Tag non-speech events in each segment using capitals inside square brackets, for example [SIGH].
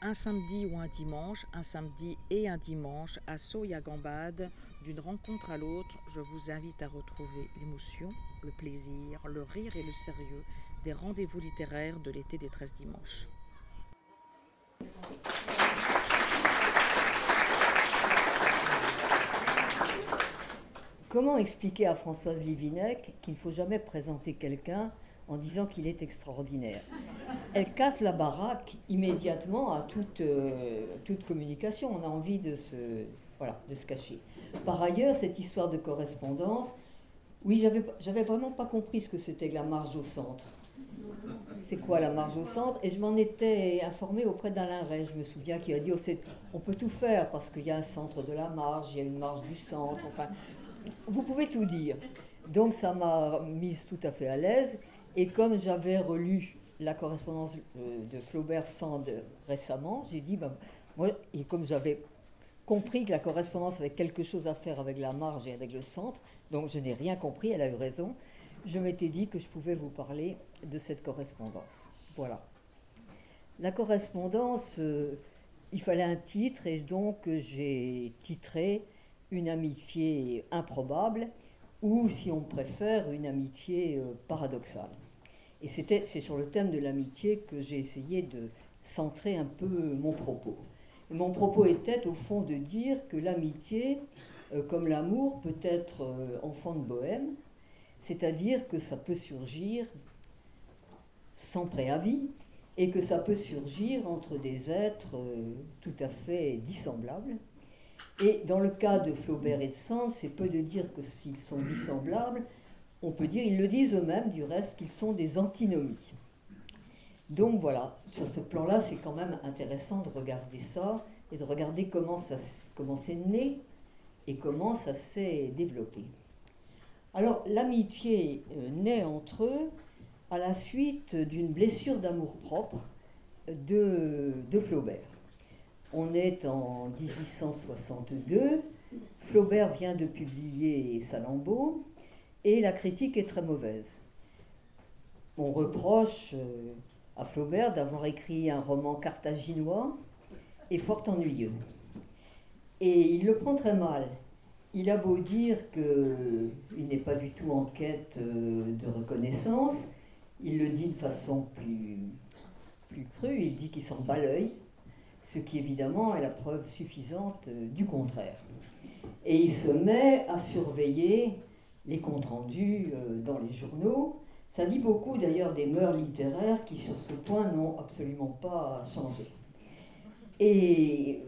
un samedi ou un dimanche, un samedi et un dimanche, à Soya-Gambade, d'une rencontre à l'autre, je vous invite à retrouver l'émotion, le plaisir, le rire et le sérieux des rendez-vous littéraires de l'été des 13 dimanches. Comment expliquer à Françoise Livinec qu'il ne faut jamais présenter quelqu'un en disant qu'il est extraordinaire Elle casse la baraque immédiatement à toute, euh, communication. On a envie de se, voilà, de se cacher. Par ailleurs, cette histoire de correspondance, oui, j'avais, vraiment pas compris ce que c'était que la marge au centre. C'est quoi la marge au centre? Et je m'en étais informée auprès d'Alain Ray. Je me souviens qu'il a dit oh, on peut tout faire parce qu'il y a un centre de la marge, il y a une marge du centre. Enfin, vous pouvez tout dire. Donc ça m'a mise tout à fait à l'aise. Et comme j'avais relu la correspondance euh, de Flaubert Sand récemment, j'ai dit, ben, moi, et comme j'avais compris que la correspondance avait quelque chose à faire avec la marge et avec le centre, donc je n'ai rien compris, elle a eu raison, je m'étais dit que je pouvais vous parler de cette correspondance. Voilà. La correspondance, euh, il fallait un titre et donc j'ai titré Une amitié improbable ou, si on préfère, une amitié euh, paradoxale. Et c'est sur le thème de l'amitié que j'ai essayé de centrer un peu mon propos. mon propos était au fond de dire que l'amitié, euh, comme l'amour, peut être euh, enfant de bohème, c'est-à-dire que ça peut surgir sans préavis et que ça peut surgir entre des êtres euh, tout à fait dissemblables. Et dans le cas de Flaubert et de Sand, c'est peu de dire que s'ils sont dissemblables, on peut dire, ils le disent eux-mêmes du reste, qu'ils sont des antinomies. Donc voilà, sur ce plan-là, c'est quand même intéressant de regarder ça et de regarder comment, ça, comment c'est né et comment ça s'est développé. Alors l'amitié euh, naît entre eux à la suite d'une blessure d'amour-propre de, de Flaubert. On est en 1862, Flaubert vient de publier Salammbô, et la critique est très mauvaise. On reproche euh, à Flaubert d'avoir écrit un roman carthaginois et fort ennuyeux. Et il le prend très mal. Il a beau dire qu'il n'est pas du tout en quête euh, de reconnaissance, il le dit de façon plus, plus crue, il dit qu'il s'en bat l'œil, ce qui évidemment est la preuve suffisante euh, du contraire. Et il se met à surveiller les comptes rendus euh, dans les journaux. Ça dit beaucoup d'ailleurs des mœurs littéraires qui sur ce point n'ont absolument pas changé. Et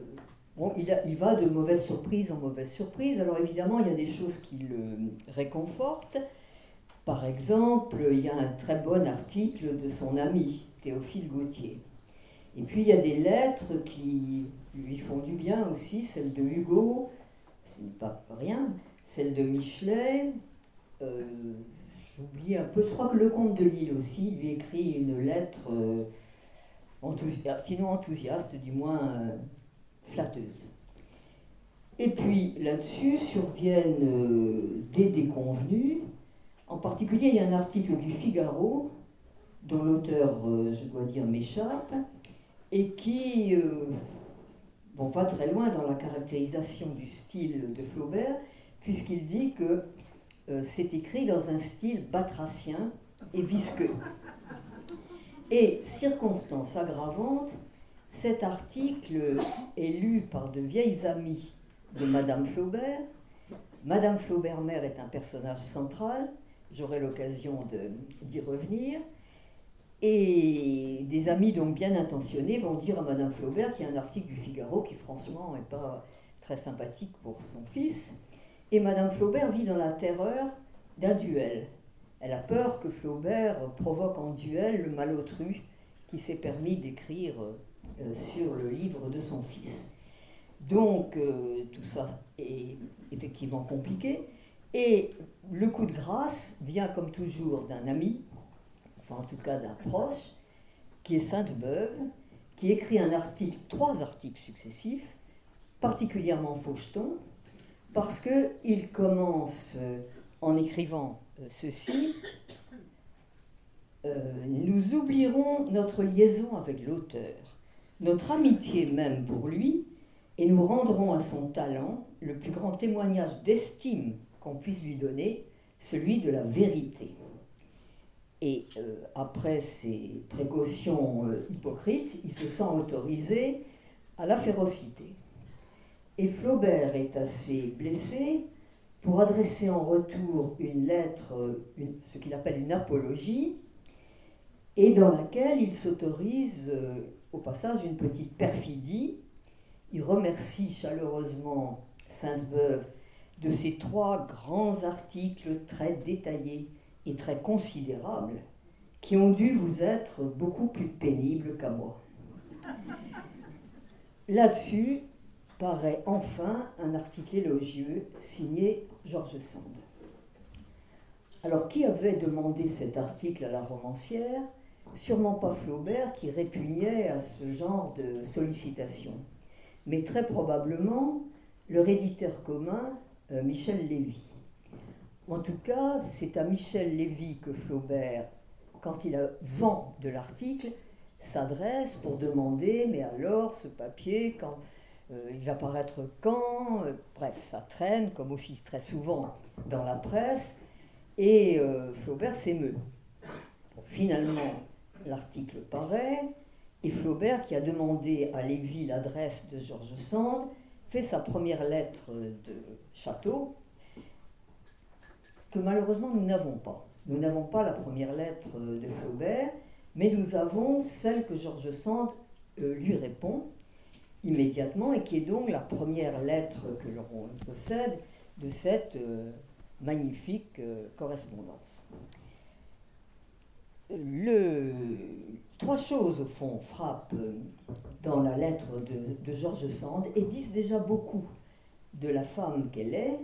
bon, il, il, va de mauvaise surprise en mauvaise surprise. Alors évidemment, il y a des choses qui le réconfortent. Par exemple, il y a un très bon article de son ami, Théophile Gautier. Et puis il y a des lettres qui lui font du bien aussi, celle de Hugo, ce n'est pas rien, celle de Michelet, euh, j'oublie un peu, je crois que le comte de Lille aussi lui écrit une lettre, euh, sinon enthousiaste, du moins euh, flatteuse. Et puis là-dessus surviennent des déconvenus. En particulier, il y a un article du Figaro, dont l'auteur, je dois dire, m'échappe, et qui va très loin dans la caractérisation du style de Flaubert, puisqu'il dit que euh, c'est écrit dans un style batracien et visqueux. Et circonstance aggravante, cet article est lu par de vieilles amies de Madame Flaubert. Madame Flaubert mère est un personnage central, j'aurai l'occasion d'y revenir. Et des amis donc bien intentionnés vont dire à Madame Flaubert qu'il y a un article du Figaro qui franchement n'est pas très sympathique pour son fils. Et Madame Flaubert vit dans la terreur d'un duel. Elle a peur que Flaubert provoque en duel le malotru qui s'est permis d'écrire euh, sur le livre de son fils. Donc euh, tout ça est effectivement compliqué. Et le coup de grâce vient comme toujours d'un ami, enfin en tout cas d'un proche, qui est Sainte-Beuve, qui écrit un article, trois articles successifs, particulièrement faucheton, parce qu'il commence euh, en écrivant euh, ceci. Euh, nous oublierons notre liaison avec l'auteur. notre amitié même pour lui, et nous rendrons à son talent le plus grand témoignage d'estime qu'on puisse lui donner, celui de la vérité. Et après ces précautions hypocrites, il se sent autorisé à la férocité. Et Flaubert est assez blessé pour adresser en retour une lettre, ce qu'il appelle une apologie, et dans laquelle il s'autorise euh, au passage une petite perfidie. Il remercie chaleureusement Sainte-Beuve de ces trois grands articles très détaillés et très considérables qui ont dû vous être beaucoup plus pénibles qu'à moi. Là-dessus paraît enfin un article élogieux signé Georges Sand. Alors qui avait demandé cet article à la romancière? Sûrement pas Flaubert qui répugnait à ce genre de sollicitation, mais très probablement le réditeur commun euh, Michel Lévy. En tout cas, c'est à Michel Lévy que Flaubert, quand il a vent de l'article, s'adresse pour demander mais alors ce papier, quand il va paraître quand euh, Bref, ça traîne, comme aussi très souvent dans la presse, et Flaubert s'émeut. finalement, l'article paraît, et Flaubert, qui a demandé à Lévy l'adresse de Georges Sand, fait sa première lettre de château, que malheureusement nous n'avons pas. Nous n'avons pas la première lettre de Flaubert, mais nous avons celle que Georges Sand euh, lui répond immédiatement et qui est donc la première lettre que l'on possède de cette euh, magnifique euh, correspondance le, trois choses, au fond, frappent dans la lettre de, Georges Sand et disent déjà beaucoup de la femme qu'elle est.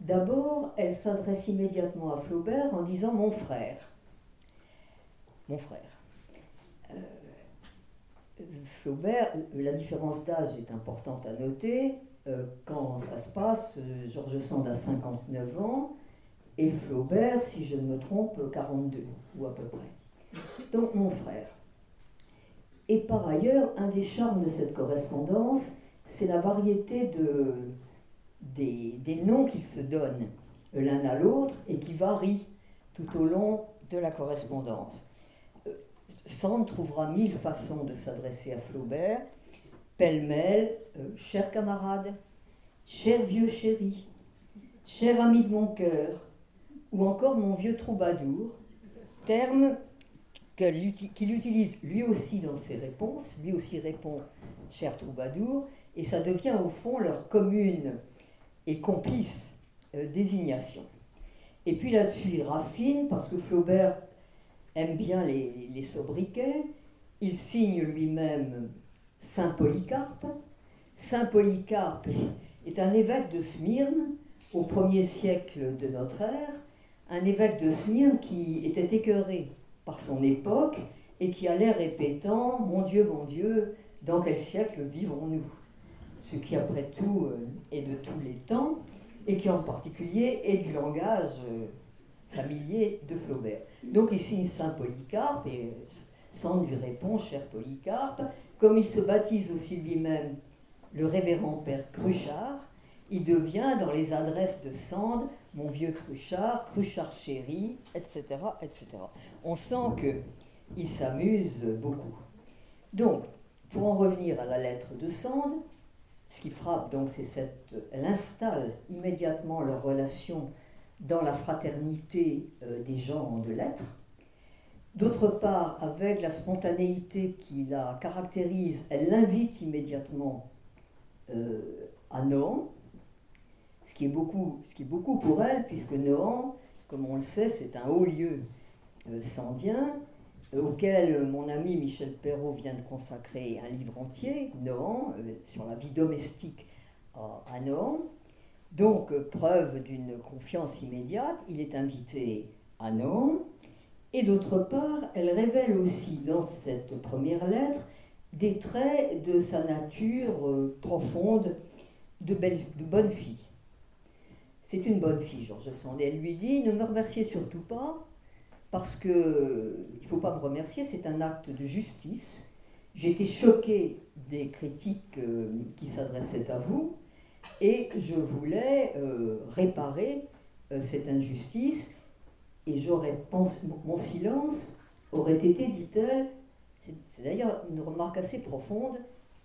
D'abord, elle s'adresse immédiatement à Flaubert en disant Mon frère. Mon frère. Euh, Flaubert, la différence d'âge est importante à noter. Euh, quand ça se passe, Georges Sand a 59 ans, et Flaubert, si je ne me trompe, 42 ou à peu près. Donc mon frère. Et par ailleurs, un des charmes de cette correspondance, c'est la variété de, des, des noms qu'ils se donnent l'un à l'autre et qui varient tout au long de la correspondance. Sand trouvera mille façons de s'adresser à Flaubert, pêle-mêle, euh, cher camarade, cher vieux chéri, cher ami de mon cœur, ou encore mon vieux troubadour, terme qu'il utilise lui aussi dans ses réponses, lui aussi répond cher troubadour, et ça devient au fond leur commune et complice euh, désignation. Et puis là-dessus, il raffine, parce que Flaubert aime bien les, sobriquets, il signe lui-même Saint Polycarpe. Saint Polycarpe est un évêque de Smyrne au premier siècle de notre ère, un évêque de Smyrne qui était écœuré par son époque et qui allait répétant Mon Dieu, mon Dieu, dans quel siècle vivons-nous? Ce qui, après tout, euh, est de tous les temps et qui, en particulier, est du langage euh, familier de Flaubert. Donc, signe Saint Polycarpe et Sand lui répond Cher Polycarpe. Comme il se baptise aussi lui-même le révérend père Cruchard, il devient, dans les adresses de Sand, mon vieux Cruchard, Cruchard chéri, etc., etc. On sent qu'il s'amuse beaucoup. Donc, pour en revenir à la lettre de Sand, ce qui frappe, donc, c'est cette. Elle installe immédiatement leur relation dans la fraternité euh, des gens de lettres. D'autre part, avec la spontanéité qui la caractérise, elle l'invite immédiatement euh, à Nohant, ce qui est beaucoup, ce qui est beaucoup pour elle, puisque Nohant, comme on le sait, c'est un haut lieu euh, sandien, auquel mon ami Michel Perrault vient de consacrer un livre entier, Nohant, sur la vie domestique à, à Nohant. Donc, preuve d'une confiance immédiate, il est invité à Nohant. Et d'autre part, elle révèle aussi dans cette première lettre des traits de sa nature profonde de, belle, de bonne fille. C'est une bonne fille, Georges Sand. Et elle lui dit Ne me remerciez surtout pas, parce que il ne faut pas me remercier, c'est un acte de justice. J'étais choquée des critiques euh, qui s'adressaient à vous et je voulais euh, réparer euh, cette injustice et j'aurais pensé, mon silence aurait été, dit-elle, c'est d'ailleurs une remarque assez profonde,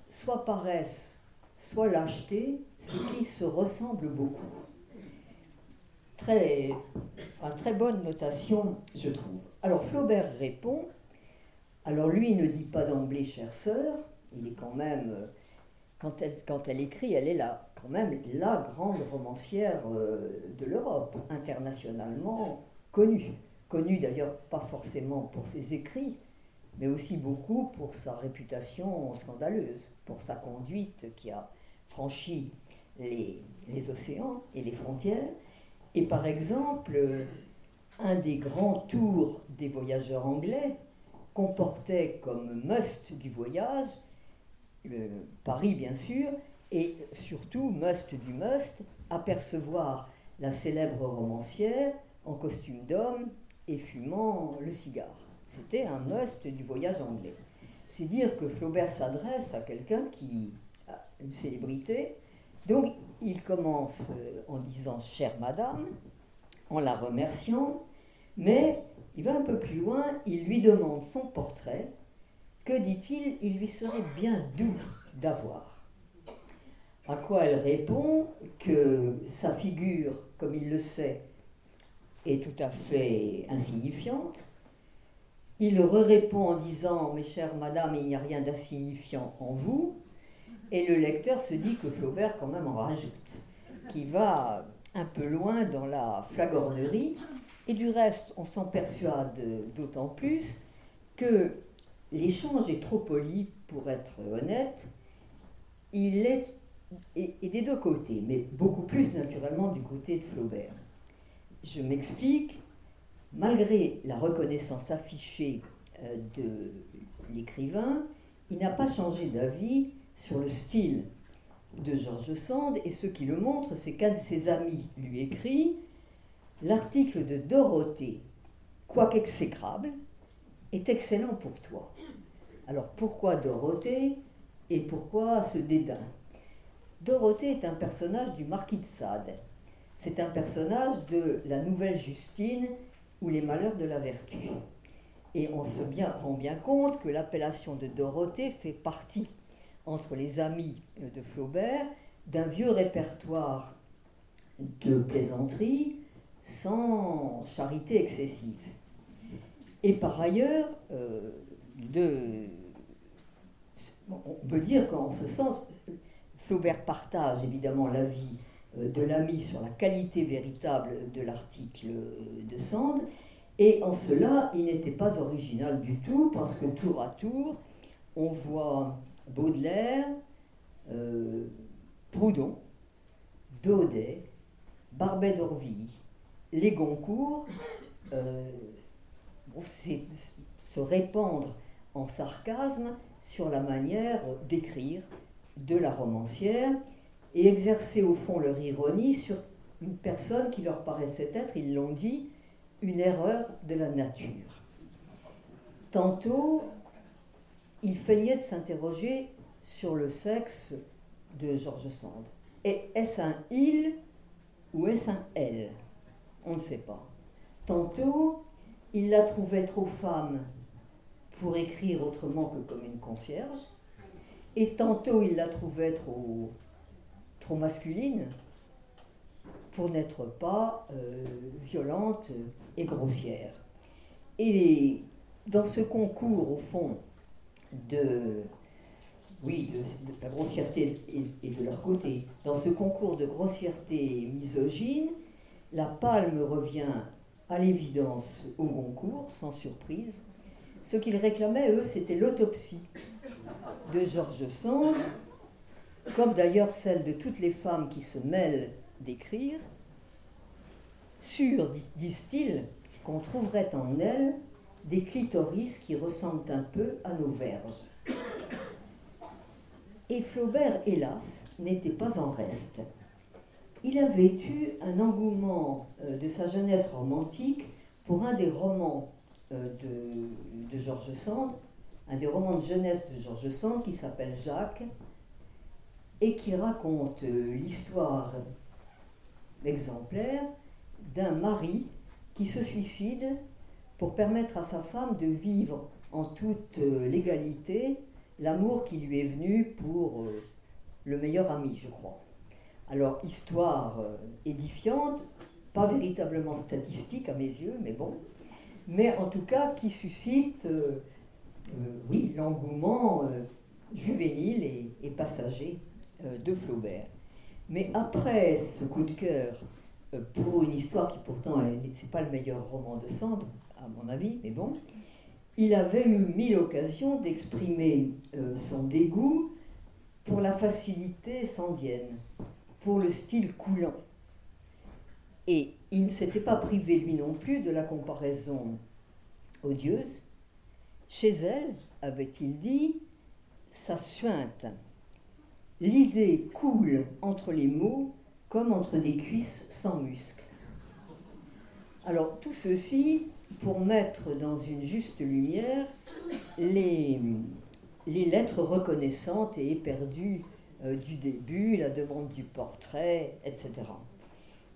soit paresse, soit lâcheté, ce qui se ressemble beaucoup. Très, bonne notation, je trouve. Alors Flaubert répond, alors lui ne dit pas d'emblée chère sœur, il est quand même, elle, quand elle écrit, elle est là, quand même la grande romancière euh, de l'Europe, internationalement connue. Connue d'ailleurs pas forcément pour ses écrits, mais aussi beaucoup pour sa réputation scandaleuse, pour sa conduite qui a franchi les, océans et les frontières. Et par exemple, un des grands tours des voyageurs anglais comportait comme must du voyage, Paris bien sûr, et surtout must du must, apercevoir la célèbre romancière en costume d'homme et fumant le cigare. C'était un must du voyage anglais. C'est dire que Flaubert s'adresse à quelqu'un qui a une célébrité. Donc il commence euh, en disant chère madame, en la remerciant, mais il va un peu plus loin, il lui demande son portrait. Que dit-il? Il lui serait bien doux d'avoir. À quoi elle répond que sa figure, comme il le sait, est tout à fait insignifiante, il répond en disant Mes chères madame, il n'y a rien d'insignifiant en vous. Et le lecteur se dit que Flaubert, quand même, en rajoute, qui va un peu loin dans la flagornerie. Et du reste, on s'en persuade d'autant plus que l'échange est trop poli pour être honnête. Il est et des deux côtés, mais beaucoup plus naturellement du côté de Flaubert. Je m'explique malgré la reconnaissance affichée euh, de l'écrivain, il n'a pas changé d'avis sur le style de Georges Sand, et ce qui le montre, c'est qu'un de ses amis lui écrit L'article de Dorothée, quoique exécrable, est excellent pour toi. Alors pourquoi Dorothée et pourquoi ce dédain? Dorothée est un personnage du marquis de Sade. C'est un personnage de la nouvelle Justine ou les malheurs de la vertu. Et on se rend bien compte que l'appellation de Dorothée fait partie, entre les amis de Flaubert, d'un vieux répertoire de plaisanterie sans charité excessive. Et par ailleurs, euh, on peut dire qu'en ce sens, Flaubert partage évidemment l'avis euh, de l'ami sur la qualité véritable de l'article de Sand. Et en cela, il n'était pas original du tout, parce que tour à tour, on voit Baudelaire, euh, Proudhon, Daudet, Barbet d'Orvilly, les Goncourt euh, se répandre en sarcasme sur la manière d'écrire de la romancière et exercer au fond leur ironie sur une personne qui leur paraissait être, ils l'ont dit, une erreur de la nature. Tantôt, il feignait de s'interroger sur le sexe de George Sand. Est-ce un il ou est-ce un elle? On ne sait pas. Tantôt, il la trouvait trop femme pour écrire autrement que comme une concierge, et tantôt il la trouvait trop trop masculine pour n'être pas euh, violente et grossière. Et dans ce concours, au fond, de, oui, de, la grossièreté et, de leur côté, dans ce concours de grossièreté misogyne, la palme revient à l'évidence au concours, sans surprise. Ce qu'ils réclamaient, eux, c'était l'autopsie de Georges Sand, comme d'ailleurs celle de toutes les femmes qui se mêlent d'écrire, sûr, disent-ils, qu'on trouverait en elles des clitoris qui ressemblent un peu à nos verges. Et Flaubert, hélas, n'était pas en reste. Il avait eu un engouement euh, de sa jeunesse romantique pour un des romans euh, de, de Georges Sand, un des romans de jeunesse de Georges Sand qui s'appelle Jacques et qui raconte euh, l'histoire exemplaire d'un mari qui se suicide pour permettre à sa femme de vivre en toute euh, légalité l'amour qui lui est venu pour euh, le meilleur ami, je crois. Alors, histoire édifiante, pas véritablement statistique à mes yeux, mais bon, mais en tout cas qui suscite, oui, l'engouement juvénile et passager euh, de Flaubert. Mais après ce coup de cœur euh, pour une histoire qui pourtant c'est pas le meilleur roman de Sandre, à mon avis, mais bon, il avait eu mille occasions d'exprimer euh, son dégoût pour la facilité sandienne, pour le style coulant. Et il ne s'était pas privé lui non plus de la comparaison odieuse. Chez elle, avait-il dit, sa suinte L'idée coule entre les mots comme entre des cuisses sans muscles. Alors tout ceci pour mettre dans une juste lumière les, les lettres reconnaissantes et éperdues euh, du début, la demande du portrait, etc.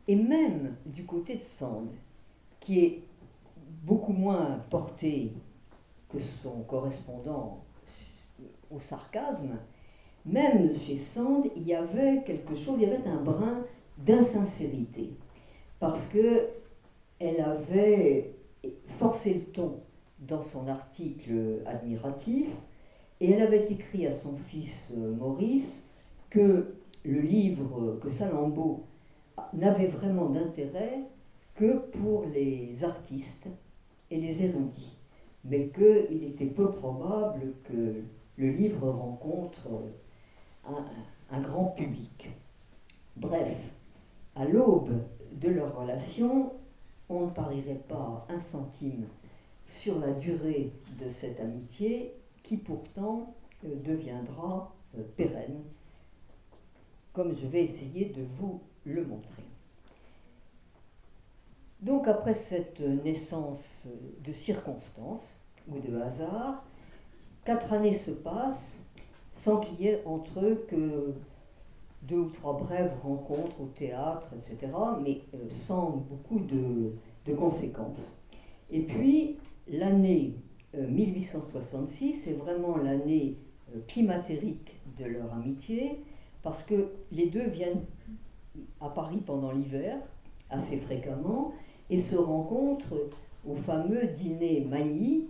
Et même du côté de Sand, qui est beaucoup moins porté que son correspondant au sarcasme, même chez Sand, il y avait quelque chose, il y avait un brin d'insincérité, parce que elle avait forcé le ton dans son article admiratif, et elle avait écrit à son fils euh, Maurice que le livre, que Salammbô n'avait vraiment d'intérêt que pour les artistes et les érudits, mais qu'il était peu probable que le livre rencontre un, grand public. Bref, à l'aube de leur relation, on ne parierait pas un centime sur la durée de cette amitié qui pourtant euh, deviendra euh, pérenne, comme je vais essayer de vous le montrer. Donc après cette naissance de circonstances ou de hasard, quatre années se passent sans qu'il y ait entre eux que deux ou trois brèves rencontres au théâtre, etc., mais euh, sans beaucoup de, conséquences. Et puis, l'année 1866, euh, c'est vraiment l'année euh, climatérique de leur amitié, parce que les deux viennent à Paris pendant l'hiver, assez fréquemment, et se rencontrent au fameux dîner Magny.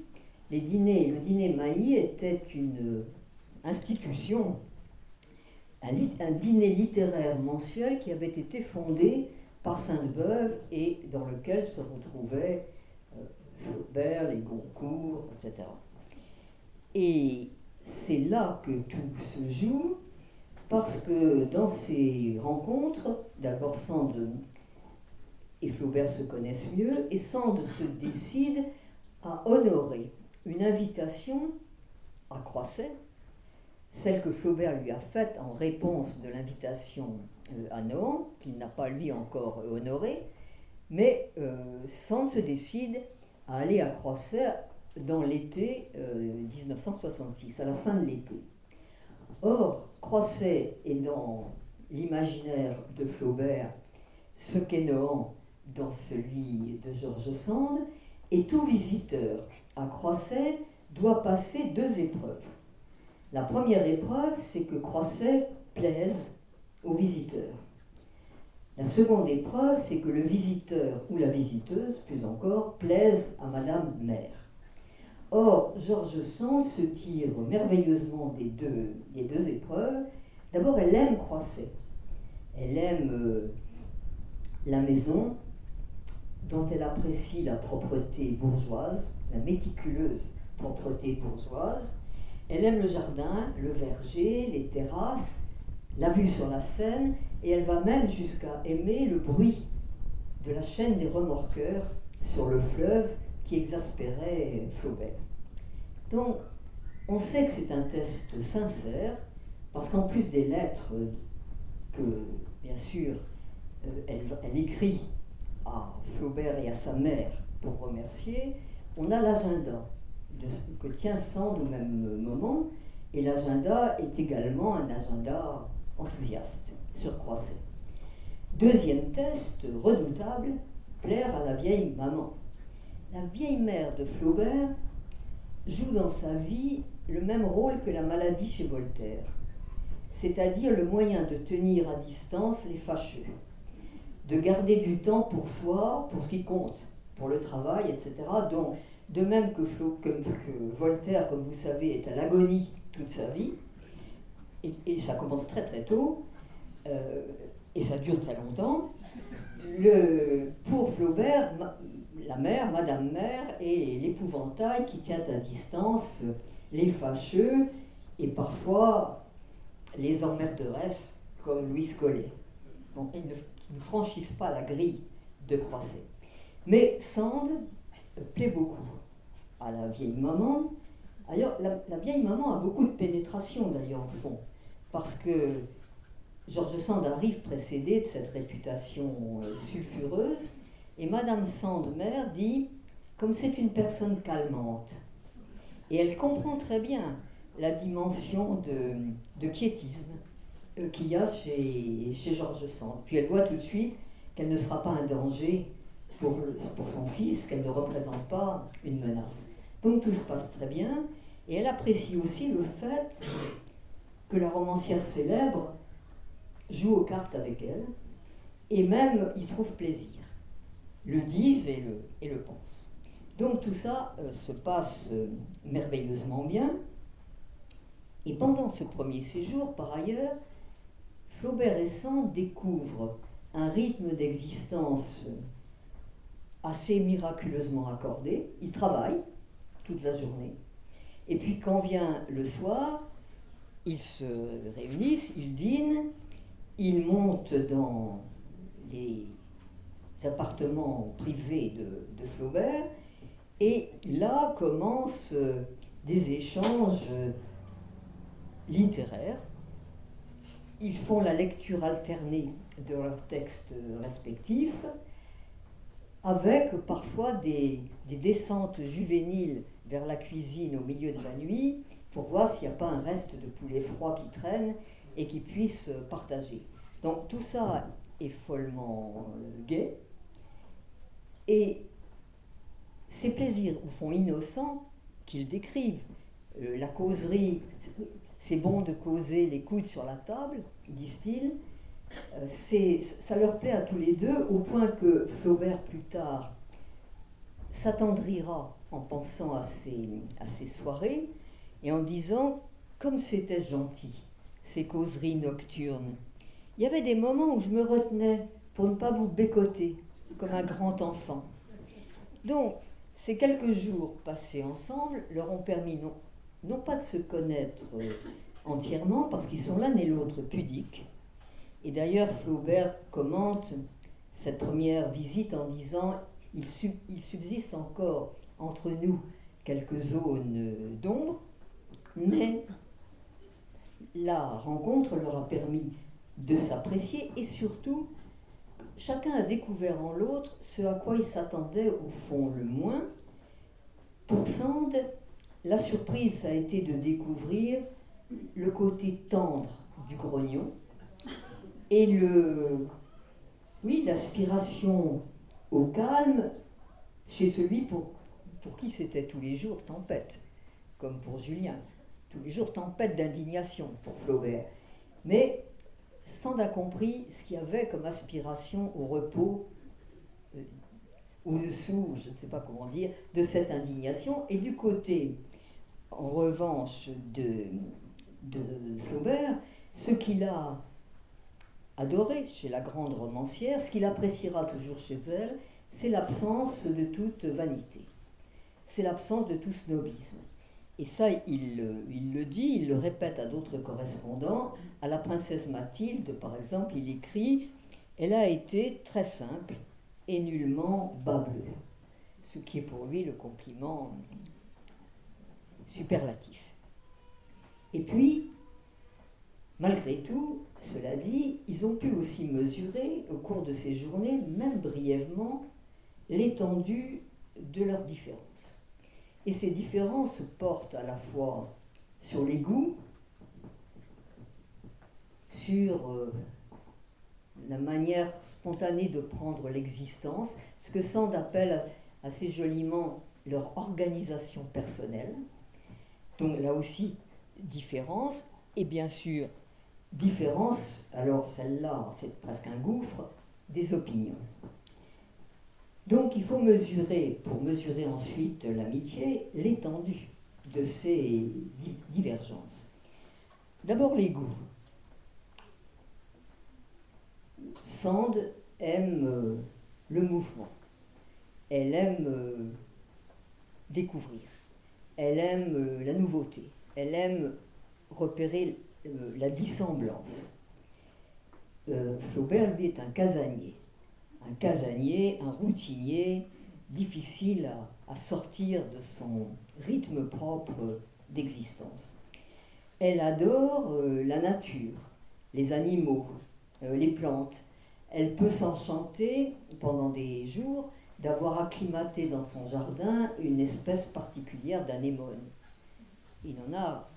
Les dîners, le dîner Magny était une institution, un, dîner littéraire mensuel qui avait été fondé par Sainte-Beuve et dans lequel se retrouvaient euh, Flaubert, les Goncourt, etc. Et c'est là que tout se joue, parce que dans ces rencontres, d'abord Sand et Flaubert se connaissent mieux, et Sand se décide à honorer une invitation à Croisset, celle que Flaubert lui a faite en réponse de l'invitation euh, à Nohant, qu'il n'a pas lui encore honorée, mais euh, Sand se décide à aller à Croisset dans l'été 1966, euh, à la fin de l'été. Or, Croisset est dans l'imaginaire de Flaubert ce qu'est Nohant dans celui de Georges Sand, et tout visiteur Croisset doit passer deux épreuves. La première épreuve, c'est que Croisset plaise aux visiteurs. La seconde épreuve, c'est que le visiteur ou la visiteuse, plus encore, plaise à Madame Mère. Or, Georges Sand se tire merveilleusement des deux, des deux épreuves. D'abord, elle aime Croisset. Elle aime euh, la maison dont elle apprécie la propreté bourgeoise, la méticuleuse propreté bourgeoise. Elle aime le jardin, le verger, les terrasses, la vue sur la Seine, et elle va même jusqu'à aimer le bruit de la chaîne des remorqueurs sur le fleuve qui exaspérait Flaubert. Donc, on sait que c'est un test sincère, parce qu'en plus des lettres que, bien sûr, euh, elle, elle, écrit à Flaubert et à sa mère pour remercier, on a l'agenda que tient Sand au même moment, et l'agenda est également un agenda enthousiaste, surcroissé. Deuxième test redoutable, plaire à la vieille maman. La vieille mère de Flaubert joue dans sa vie le même rôle que la maladie chez Voltaire, c'est-à-dire le moyen de tenir à distance les fâcheux, de garder du temps pour soi, pour ce qui compte, pour le travail, etc. de même que, Voltaire, comme vous savez, est à l'agonie toute sa vie, et, ça commence très très tôt, euh, et ça dure très longtemps, pour Flaubert, la mère, Madame Mère, est l'épouvantail qui tient à distance les fâcheux et parfois les emmerderesses comme Louis Collet. Ils ne, franchissent pas la grille de Croisset. Mais Sand plaît beaucoup à la vieille maman. D'ailleurs, la, vieille maman a beaucoup de pénétration d'ailleurs au fond, parce que Georges Sand arrive précédé de cette réputation euh, sulfureuse, et Madame Sand, mère, dit, comme c'est une personne calmante, et elle comprend très bien la dimension de, quiétisme euh, qu'il y a chez, chez Georges Sand. Puis elle voit tout de suite qu'elle ne sera pas un danger pour, son fils, qu'elle ne représente pas une menace. Donc tout se passe très bien. Et elle apprécie aussi le fait que la romancière célèbre joue aux cartes avec elle, et même y trouve plaisir, le disent et le, et le pensent. Donc tout ça euh, se passe euh, merveilleusement bien. Et pendant ce premier séjour, par ailleurs, Flaubert et Sand découvrent un rythme d'existence euh, assez miraculeusement accordé. Ils travaillent toute la journée. Et puis quand vient le soir, ils se réunissent, ils dînent, ils montent dans les appartements privés de Flaubert, et là commencent des échanges littéraires. Ils font la lecture alternée de leurs textes respectifs, avec parfois des, descentes juvéniles vers la cuisine au milieu de la nuit pour voir s'il n'y a pas un reste de poulet froid qui traîne et qui puisse partager. Donc tout ça est follement euh, gai. Et ces plaisirs, au fond innocents, qu'ils décrivent, euh, la causerie, c'est bon de causer les coudes sur la table, disent-ils, ça leur plaît à tous les deux, au point que Flaubert, plus tard, s'attendrira en pensant à ces, à ces soirées et en disant comme c'était gentil, ces causeries nocturnes. Il y avait des moments où je me retenais pour ne pas vous bécoter comme un grand enfant. Donc, ces quelques jours passés ensemble leur ont permis non, non pas de se connaître euh, entièrement, parce qu'ils sont l'un et l'autre pudiques. Et d'ailleurs, Flaubert commente cette première visite en disant il, subsiste encore entre nous quelques zones d'ombre, mais la rencontre leur a permis de s'apprécier et surtout chacun a découvert en l'autre ce à quoi il s'attendait au fond le moins. Pour Sand, la surprise a été de découvrir le côté tendre du grognon et le, oui, l'aspiration au calme chez celui pour, qui c'était tous les jours tempête, comme pour Julien. Tous les jours tempête d'indignation pour Flaubert. Mais Sand a compris ce qu'il y avait comme aspiration au repos euh, au-dessous, je ne sais pas comment dire, de cette indignation. Et du côté, en revanche, de Flaubert, ce qu'il a adoré chez la grande romancière, ce qu'il appréciera toujours chez elle, c'est l'absence de toute vanité. C'est l'absence de tout snobisme. Et ça, il, le dit, il le répète à d'autres correspondants. À la princesse Mathilde, par exemple, il écrit Elle a été très simple et nullement bleu. ce qui est pour lui le compliment superlatif. Et puis, malgré tout, cela dit, ils ont pu aussi mesurer au cours de ces journées, même brièvement, l'étendue de leurs différences. Et ces différences portent à la fois sur les goûts, sur euh, la manière spontanée de prendre l'existence, ce que Sand appelle assez joliment leur organisation personnelle. Donc là aussi, différence, et bien sûr, différence, alors celle-là, c'est presque un gouffre, des opinions. Donc il faut mesurer, pour mesurer ensuite l'amitié, l'étendue de ces divergences. D'abord les goûts. Sand aime euh, le mouvement. Elle aime euh, découvrir. Elle aime euh, la nouveauté. Elle aime repérer la dissemblance. Flaubert, lui, est un casanier. Un casanier, un routinier, difficile à sortir de son rythme propre d'existence. Elle adore la nature, les animaux, les plantes, elle peut s'enchanter pendant des jours d'avoir acclimaté dans son jardin une espèce particulière d'anémone. Il n'en a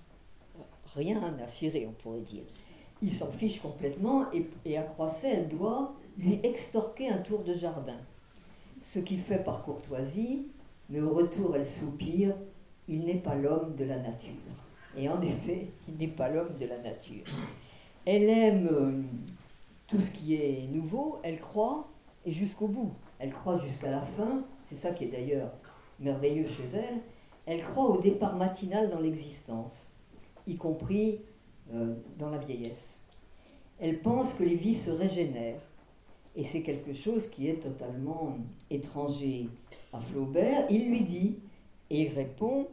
rien à cirer, on pourrait dire. Il s'en fiche complètement et, à Croisset, elle doit lui extorquer un tour de jardin. Ce qu'il fait par courtoisie, mais au retour, elle soupire il n'est pas l'homme de la nature. Et en effet, il n'est pas l'homme de la nature. Elle aime euh, tout ce qui est nouveau, elle croit, et jusqu'au bout. Elle croit jusqu'à la fin, c'est ça qui est d'ailleurs merveilleux chez elle, elle croit au départ matinal dans l'existence, y compris euh, dans la vieillesse. Elle pense que les vies se régénèrent, et c'est quelque chose qui est totalement étranger à Flaubert. Il lui dit, et il répond,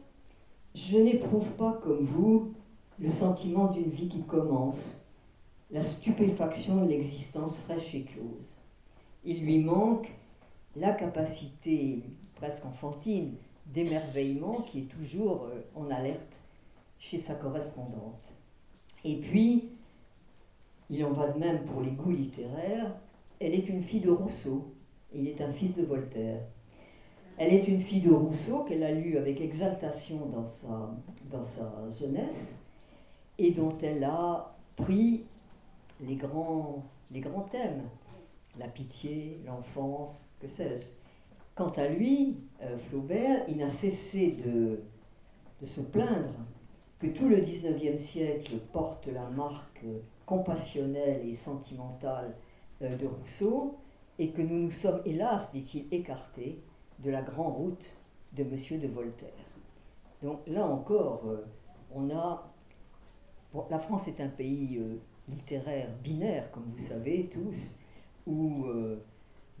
Je n'éprouve pas comme vous le sentiment d'une vie qui commence, la stupéfaction de l'existence fraîche et close. Il lui manque la capacité presque enfantine d'émerveillement qui est toujours euh, en alerte chez sa correspondante. Et puis, il en va de même pour les goûts littéraires, elle est une fille de Rousseau, il est un fils de Voltaire. Elle est une fille de Rousseau qu'elle a lu avec exaltation dans sa, dans sa jeunesse et dont elle a pris les grands, les grands thèmes, la pitié, l'enfance, que sais-je. Quant à lui, euh, Flaubert, il n'a cessé de, de se plaindre que tout le XIXe siècle porte la marque compassionnelle et sentimentale euh, de Rousseau, et que nous nous sommes, hélas, dit-il, écartés de la grande route de Monsieur de Voltaire. Donc là encore, euh, on a... la France est un pays littéraire binaire, comme vous savez tous, où euh,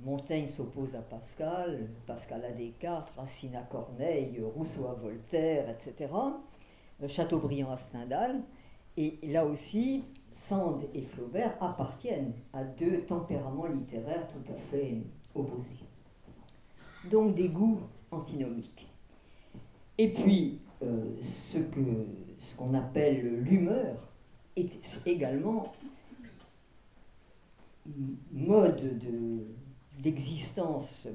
Montaigne s'oppose à Pascal, Pascal à Descartes, Racine à Corneille, Rousseau à Voltaire, etc., euh, Chateaubriand à Stendhal. Et là aussi, Sand et Flaubert appartiennent à deux tempéraments littéraires tout à fait opposés. Donc des goûts antinomiques. Et puis, euh, ce qu'on ce appelle l'humeur, est également mode d'existence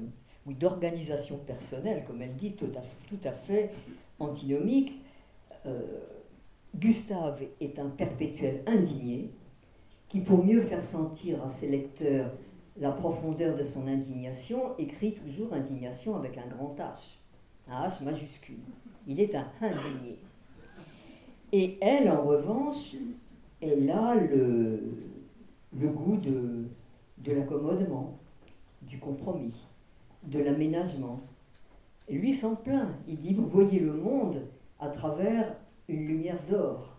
ou d'organisation personnelle, comme elle dit, tout à, tout à fait antinomique. Euh, Gustave est un perpétuel indigné qui, pour mieux faire sentir à ses lecteurs la profondeur de son indignation, écrit toujours indignation avec un grand H, un H majuscule. Il est un indigné. Et elle, en revanche, elle a le, goût de, de l'accommodement, du compromis, de l'aménagement. Lui s'en plaint. Il dit, vous voyez le monde à travers une lumière d'or,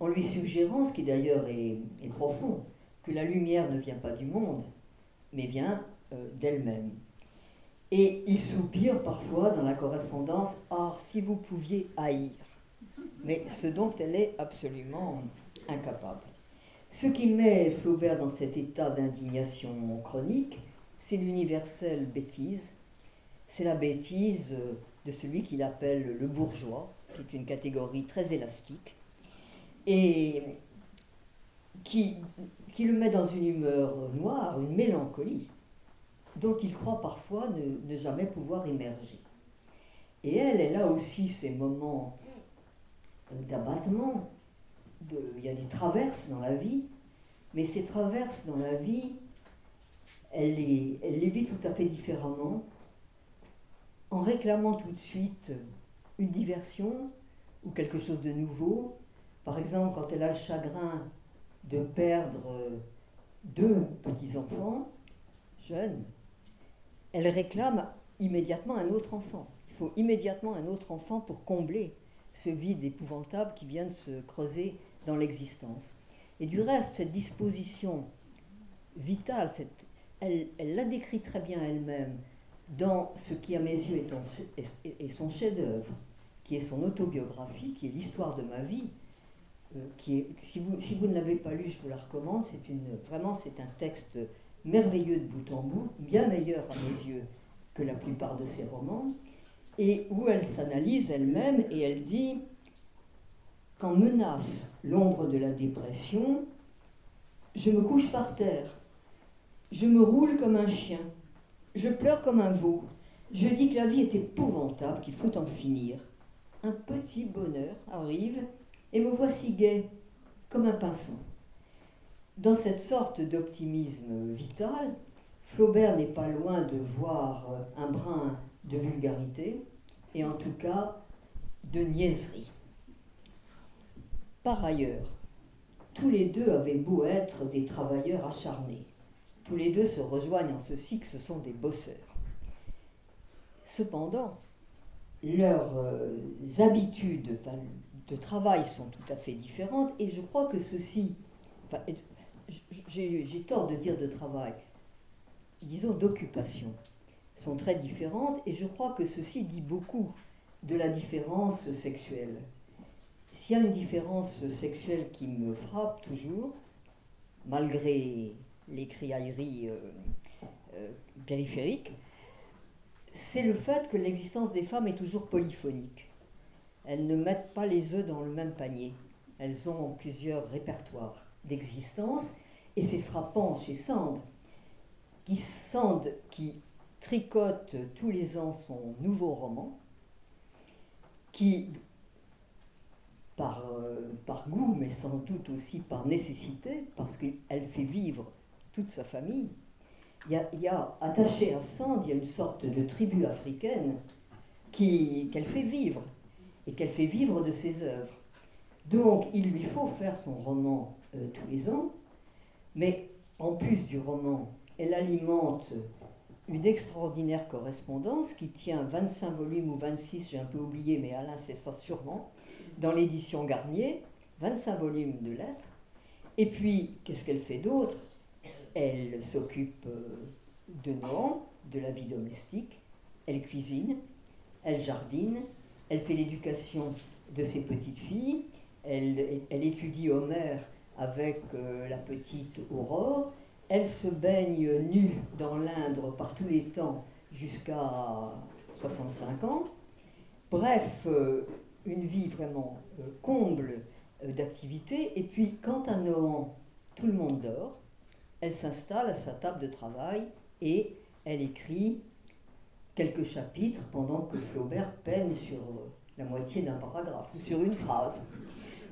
en lui suggérant, ce qui d'ailleurs est, profond, que la lumière ne vient pas du monde, mais vient euh, d'elle-même. Et il soupire parfois dans la correspondance, ah, si vous pouviez haïr, mais ce dont elle est absolument incapable. Ce qui met Flaubert dans cet état d'indignation chronique, c'est l'universelle bêtise. C'est la bêtise de celui qu'il appelle le bourgeois, est une catégorie très élastique, et qui, qui le met dans une humeur noire, une mélancolie, dont il croit parfois ne, ne jamais pouvoir émerger. Et elle, elle a aussi ces moments d'abattement. il y a des traverses dans la vie, mais ces traverses dans la vie, elle les, elle les vit tout à fait différemment, en réclamant tout de suite une diversion ou quelque chose de nouveau. Par exemple, quand elle a le chagrin de perdre deux petits-enfants jeunes, elle réclame immédiatement un autre enfant. Il faut immédiatement un autre enfant pour combler ce vide épouvantable qui vient de se creuser dans l'existence. Et du reste, cette disposition vitale, elle, l'a décrit très bien elle-même dans ce qui, à mes yeux, est, son chef-d'œuvre, qui est son autobiographie, qui est l'histoire de ma vie. Euh, qui est, si, vous, ne l'avez pas lu, je vous la recommande. C'est vraiment, c'est un texte merveilleux de bout en bout, bien meilleur à mes yeux que la plupart de ses romans, et où elle s'analyse elle-même et elle dit Quand menace l'ombre de la dépression, je me couche par terre, je me roule comme un chien, je pleure comme un veau, je dis que la vie est épouvantable, qu'il faut en finir. Un petit bonheur arrive et me voici gai, comme un pinson. Dans cette sorte d'optimisme vital, Flaubert n'est pas loin de voir un brin de vulgarité et en tout cas de niaiserie. Par ailleurs, tous les deux avaient beau être des travailleurs acharnés. Tous les deux se rejoignent en ceci que ce sont des bosseurs. Cependant, leurs euh, habitudes de travail sont tout à fait différentes et je crois que ceci, j'ai tort de dire de travail, disons d'occupation, sont très différentes et je crois que ceci dit beaucoup de la différence sexuelle. S'il y a une différence sexuelle qui me frappe toujours, malgré les criailleries euh, euh, périphériques, c'est le fait que l'existence des femmes est toujours polyphonique. Elles ne mettent pas les œufs dans le même panier. Elles ont plusieurs répertoires d'existence et c'est frappant chez Sand, qui, Sand, qui tricote tous les ans son nouveau roman, qui, par, euh, par goût, mais sans doute aussi par nécessité, parce qu'elle fait vivre toute sa famille, il y, a, attaché à Sand, il y a une sorte de tribu africaine qu'elle fait vivre, et qu'elle fait vivre de ses œuvres. Donc il lui faut faire son roman euh, tous les ans, mais en plus du roman, elle alimente une extraordinaire correspondance qui tient 25 volumes ou 26, j'ai un peu oublié, mais Alain sait ça sûrement, dans l'édition Garnier, 25 volumes de lettres. Et puis, qu'est-ce qu'elle fait d'autre? Elle s'occupe euh, de Noam, de la vie domestique, elle cuisine, elle jardine, elle fait l'éducation de ses petites filles, elle, étudie Homère avec euh, la petite Aurore, elle se baigne nue dans l'Indre par tous les temps jusqu'à 65 ans. Bref, euh, une vie vraiment comble euh, d'activité. Et puis, quand à Nohant, tout le monde dort, elle s'installe à sa table de travail et elle écrit quelques chapitres pendant que Flaubert peine sur la moitié d'un paragraphe ou sur une phrase.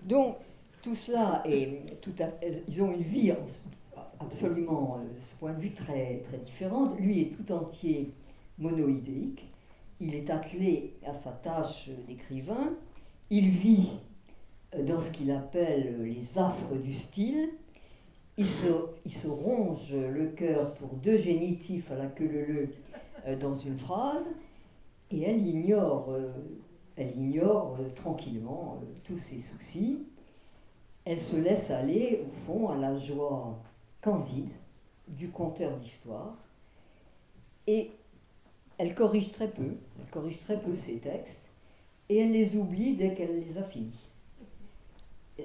Donc, tout cela est tout à, ils ont une vie absolument, de ce point de vue, très, très différente. Lui est tout entier monoïdéique. Il est attelé à sa tâche d'écrivain. Il vit dans ce qu'il appelle les affres du style. Il se, il se ronge le cœur pour deux génitifs à la queue leu euh, dans une phrase. Et elle ignore, euh, elle ignore euh, tranquillement tous ses soucis. Elle se laisse aller, au fond, à la joie candide du conteur d'histoire et elle corrige très peu, elle corrige très peu ses textes et elle les oublie dès qu'elle les a finis.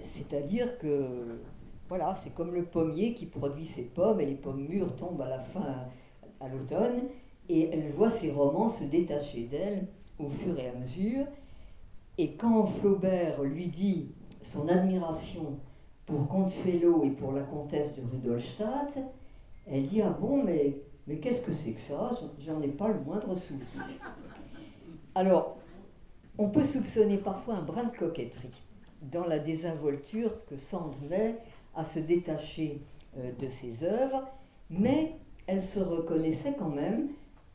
C'est-à-dire que voilà, c'est comme le pommier qui produit ses pommes et les pommes mûres tombent à la fin à l'automne et elle voit ses romans se détacher d'elle au fur et à mesure. Et quand Flaubert lui dit son admiration pour Consuelo et pour la comtesse de Rudolstadt, elle dit Ah bon, mais, mais qu'est-ce que c'est que ça? J'en ai pas le moindre souvenir. Alors, On peut soupçonner parfois un brin de coquetterie dans la désinvolture que Sand met à se détacher euh, de ses œuvres, mais elle se reconnaissait quand même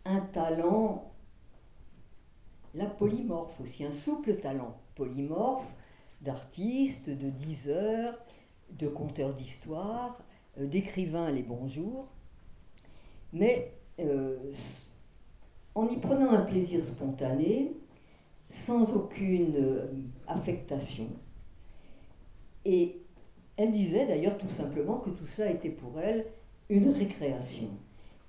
un talent, la polymorphe aussi, un souple talent polymorphe d'artiste, de diseur, de conteur d'histoire, euh, d'écrivain les bonjours, mais euh, en y prenant un plaisir spontané, sans aucune affectation. Et elle disait d'ailleurs tout simplement que tout cela était pour elle une récréation.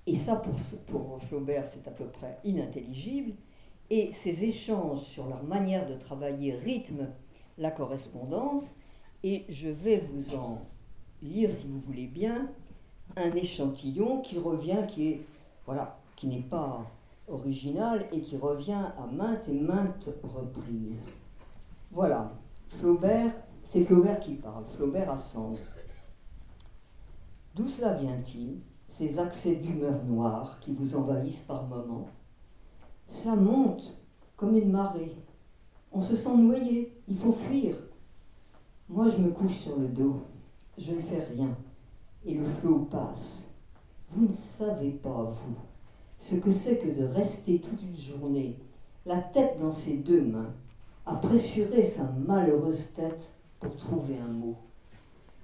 Et ça, pour, pour Flaubert, c'est à peu près inintelligible. Et ces échanges sur leur manière de travailler rythment la correspondance. Et je vais vous en lire, si vous voulez bien, un échantillon qui revient, qui est, voilà, qui n'est pas original et qui revient à maintes et maintes reprises. Voilà, Flaubert c'est Flaubert qui parle, Flaubert à Sand. D'où cela vient-il, ces accès d'humeur noire qui vous envahissent par moments? Cela monte comme une marée. On se sent noyé, il faut fuir. Moi, je me couche sur le dos, je ne fais rien, et le flot passe. Vous ne savez pas, vous, ce que c'est que de rester toute une journée, la tête dans ses deux mains, à pressurer sa malheureuse tête pour trouver un mot.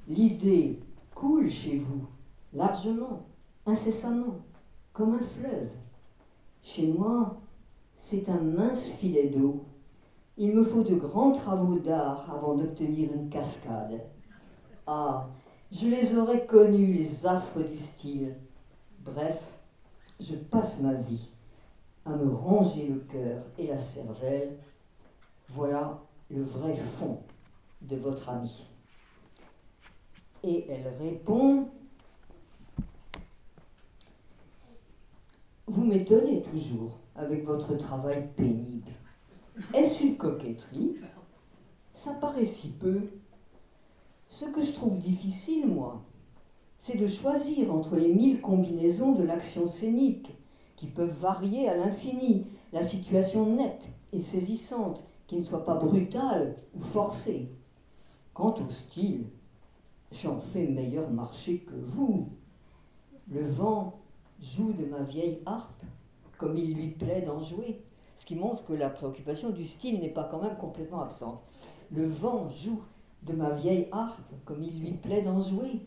L'idée coule chez vous, largement, incessamment, comme un fleuve. Chez moi, c'est un mince filet d'eau. Il me faut de grands travaux d'art avant d'obtenir une cascade. Ah, je les aurais connus, les affres du style. Bref, je passe ma vie à me ranger le cœur et la cervelle. Voilà le vrai fond de votre ami. Et elle répond, Vous m'étonnez toujours avec votre travail pénible. Est-ce une coquetterie? Ça paraît si peu. Ce que je trouve difficile, moi, c'est de choisir entre les mille combinaisons de l'action scénique, qui peuvent varier à l'infini, la situation nette et saisissante, qui ne soit pas brutale ou forcée. Quant au style, j'en fais meilleur marché que vous. Le vent joue de ma vieille harpe comme il lui plaît d'en jouer, ce qui montre que la préoccupation du style n'est pas quand même complètement absente. Le vent joue de ma vieille harpe comme il lui plaît d'en jouer.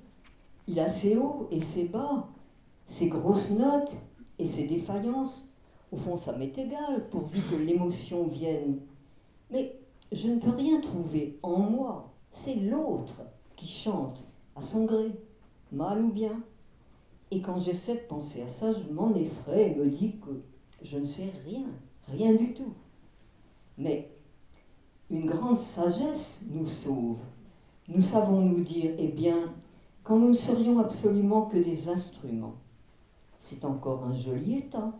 Il a ses hauts et ses bas, ses grosses notes et ses défaillances. Au fond, ça m'est égal, pourvu que l'émotion vienne. Mais je ne peux rien trouver en moi c'est l'autre qui chante à son gré, mal ou bien. Et quand j'essaie de penser à ça, je m'en effraie et me dis que je ne sais rien, rien du tout. Mais une grande sagesse nous sauve. Nous savons nous dire, eh bien, quand nous ne serions absolument que des instruments, c'est encore un joli état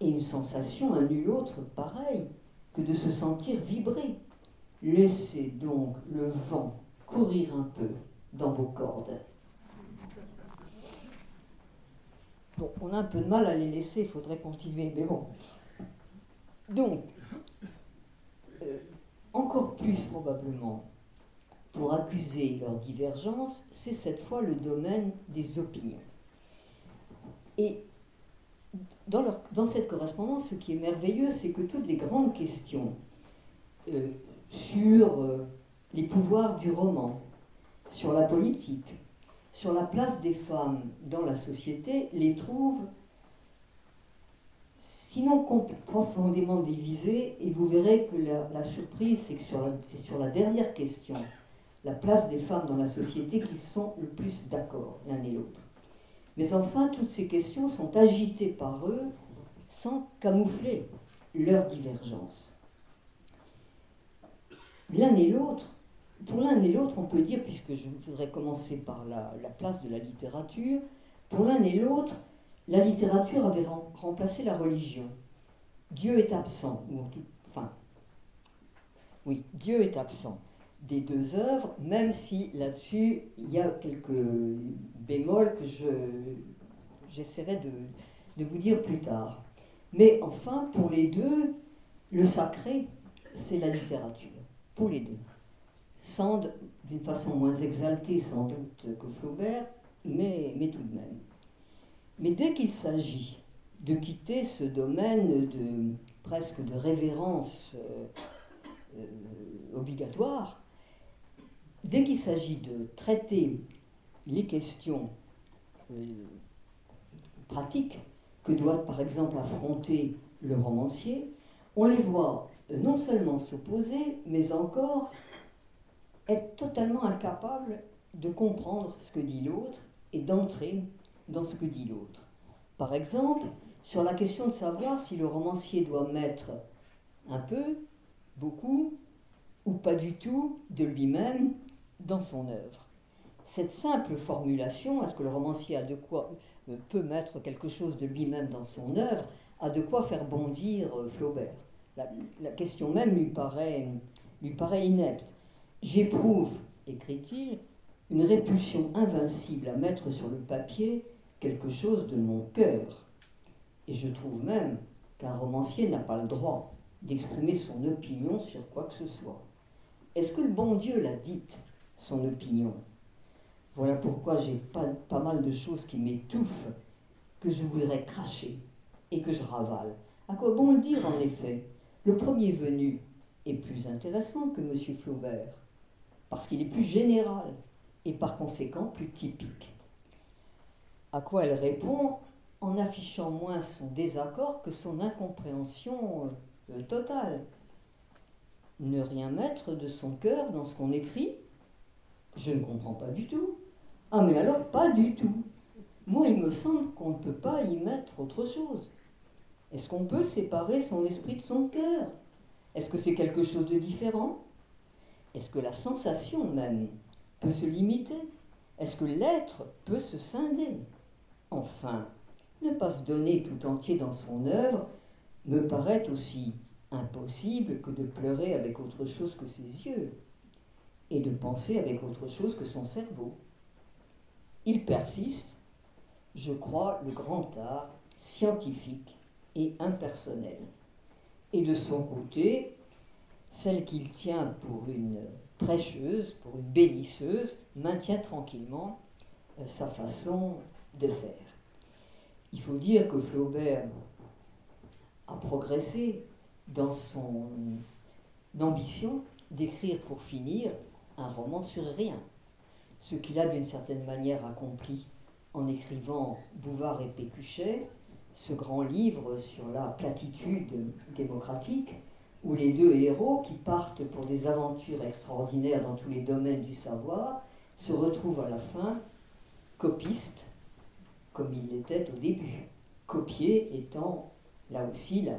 et une sensation à nul autre pareille que de se sentir vibrer Laissez donc le vent courir un peu dans vos cordes. Bon, on a un peu de mal à les laisser, il faudrait continuer, mais bon. Donc, euh, encore plus probablement, pour accuser leur divergence, c'est cette fois le domaine des opinions. Et dans, cette correspondance, ce qui est merveilleux, c'est que toutes les grandes questions euh, sur euh, les pouvoirs du roman, sur la politique, sur la place des femmes dans la société, les trouve sinon profondément divisées, et vous verrez que la, surprise, c'est que c'est sur la dernière question, la place des femmes dans la société, qu'ils sont le plus d'accord l'un et l'autre. Mais enfin, toutes ces questions sont agitées par eux sans camoufler leur divergence l'un et l'autre, pour l'un et l'autre, on peut dire, puisque je voudrais commencer par la, place de la littérature, pour l'un et l'autre, la littérature avait remplacé la religion. Dieu est absent, ou enfin, oui, Dieu est absent des deux œuvres, même si là-dessus, il y a quelques bémols que je, j'essaierai de vous dire plus tard. Mais enfin, pour les deux, le sacré c'est la littérature, pour les deux. Sand, d'une façon moins exaltée sans doute que Flaubert, mais, tout de même. Mais dès qu'il s'agit de quitter ce domaine de presque de révérence euh, euh, obligatoire, dès qu'il s'agit de traiter les questions euh, pratiques que doit par exemple affronter le romancier, on les voit non seulement s'opposer, mais encore être totalement incapable de comprendre ce que dit l'autre et d'entrer dans ce que dit l'autre. Par exemple, sur la question de savoir si le romancier doit mettre un peu, beaucoup ou pas du tout de lui-même dans son œuvre. Cette simple formulation, est-ce que le romancier a de quoi, euh, peut mettre quelque chose de lui-même dans son œuvre, a de quoi faire bondir euh, Flaubert? La, question même lui paraît, lui paraît inepte. J'éprouve, écrit-il, une répulsion invincible à mettre sur le papier quelque chose de mon cœur. Et je trouve même qu'un romancier n'a pas le droit d'exprimer son opinion sur quoi que ce soit. Est-ce que le bon Dieu l'a dite, son opinion? Voilà pourquoi j'ai pas, pas mal de choses qui m'étouffent, que je voudrais cracher et que je ravale. À quoi bon le dire en effet? Le premier venu est plus intéressant que M. Flaubert parce qu'il est plus général et par conséquent plus typique. À quoi elle répond en affichant moins son désaccord que son incompréhension euh, totale. Ne rien mettre de son cœur dans ce qu'on écrit Je ne comprends pas du tout. Ah mais alors pas du tout. Moi il me semble qu'on ne peut pas y mettre autre chose. Est-ce qu'on peut séparer son esprit de son cœur? Est-ce que c'est quelque chose de différent? Est-ce que la sensation même peut se limiter? Est-ce que l'être peut se scinder? Enfin, ne pas se donner tout entier dans son œuvre me paraît aussi impossible que de pleurer avec autre chose que ses yeux et de penser avec autre chose que son cerveau. Il persiste, je crois, le grand art scientifique et impersonnel. Et de son côté, celle qu'il tient pour une prêcheuse, pour une bénisseuse, maintient tranquillement euh, sa façon de faire. Il faut dire que Flaubert a progressé dans son ambition d'écrire pour finir un roman sur rien, ce qu'il a d'une certaine manière accompli en écrivant Bouvard et Pécuchet, ce grand livre sur la platitude démocratique, où les deux héros, qui partent pour des aventures extraordinaires dans tous les domaines du savoir, se retrouvent à la fin copistes, comme ils l'étaient au début. Copier étant là aussi la,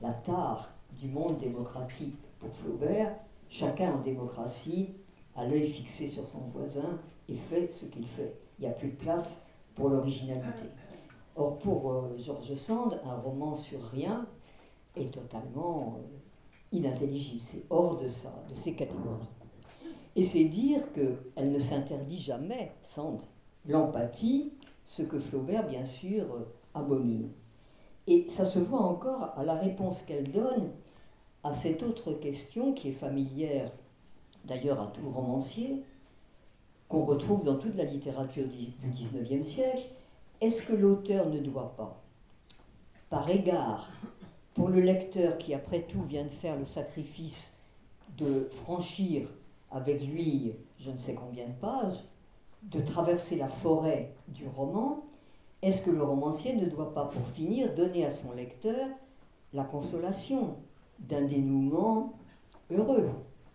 la, tare du monde démocratique pour Flaubert, chacun en démocratie a l'œil fixé sur son voisin et fait ce qu'il fait. Il n'y a plus de place pour l'originalité. Or, pour euh, Georges Sand, un roman sur rien, est totalement euh, inintelligible, c'est hors de ça, de ces catégories. Et c'est dire qu'elle ne s'interdit jamais, Sand, l'empathie, ce que Flaubert, bien sûr, euh, abomine. Et ça se voit encore à la réponse qu'elle donne à cette autre question qui est familière, d'ailleurs à tout romancier, qu'on retrouve dans toute la littérature du XIXe siècle. Est-ce que l'auteur ne doit pas, par égard pour le lecteur qui, après tout, vient de faire le sacrifice de franchir avec lui je ne sais combien de pages, de traverser la forêt du roman, est-ce que le romancier ne doit pas, pour finir, donner à son lecteur la consolation d'un dénouement heureux,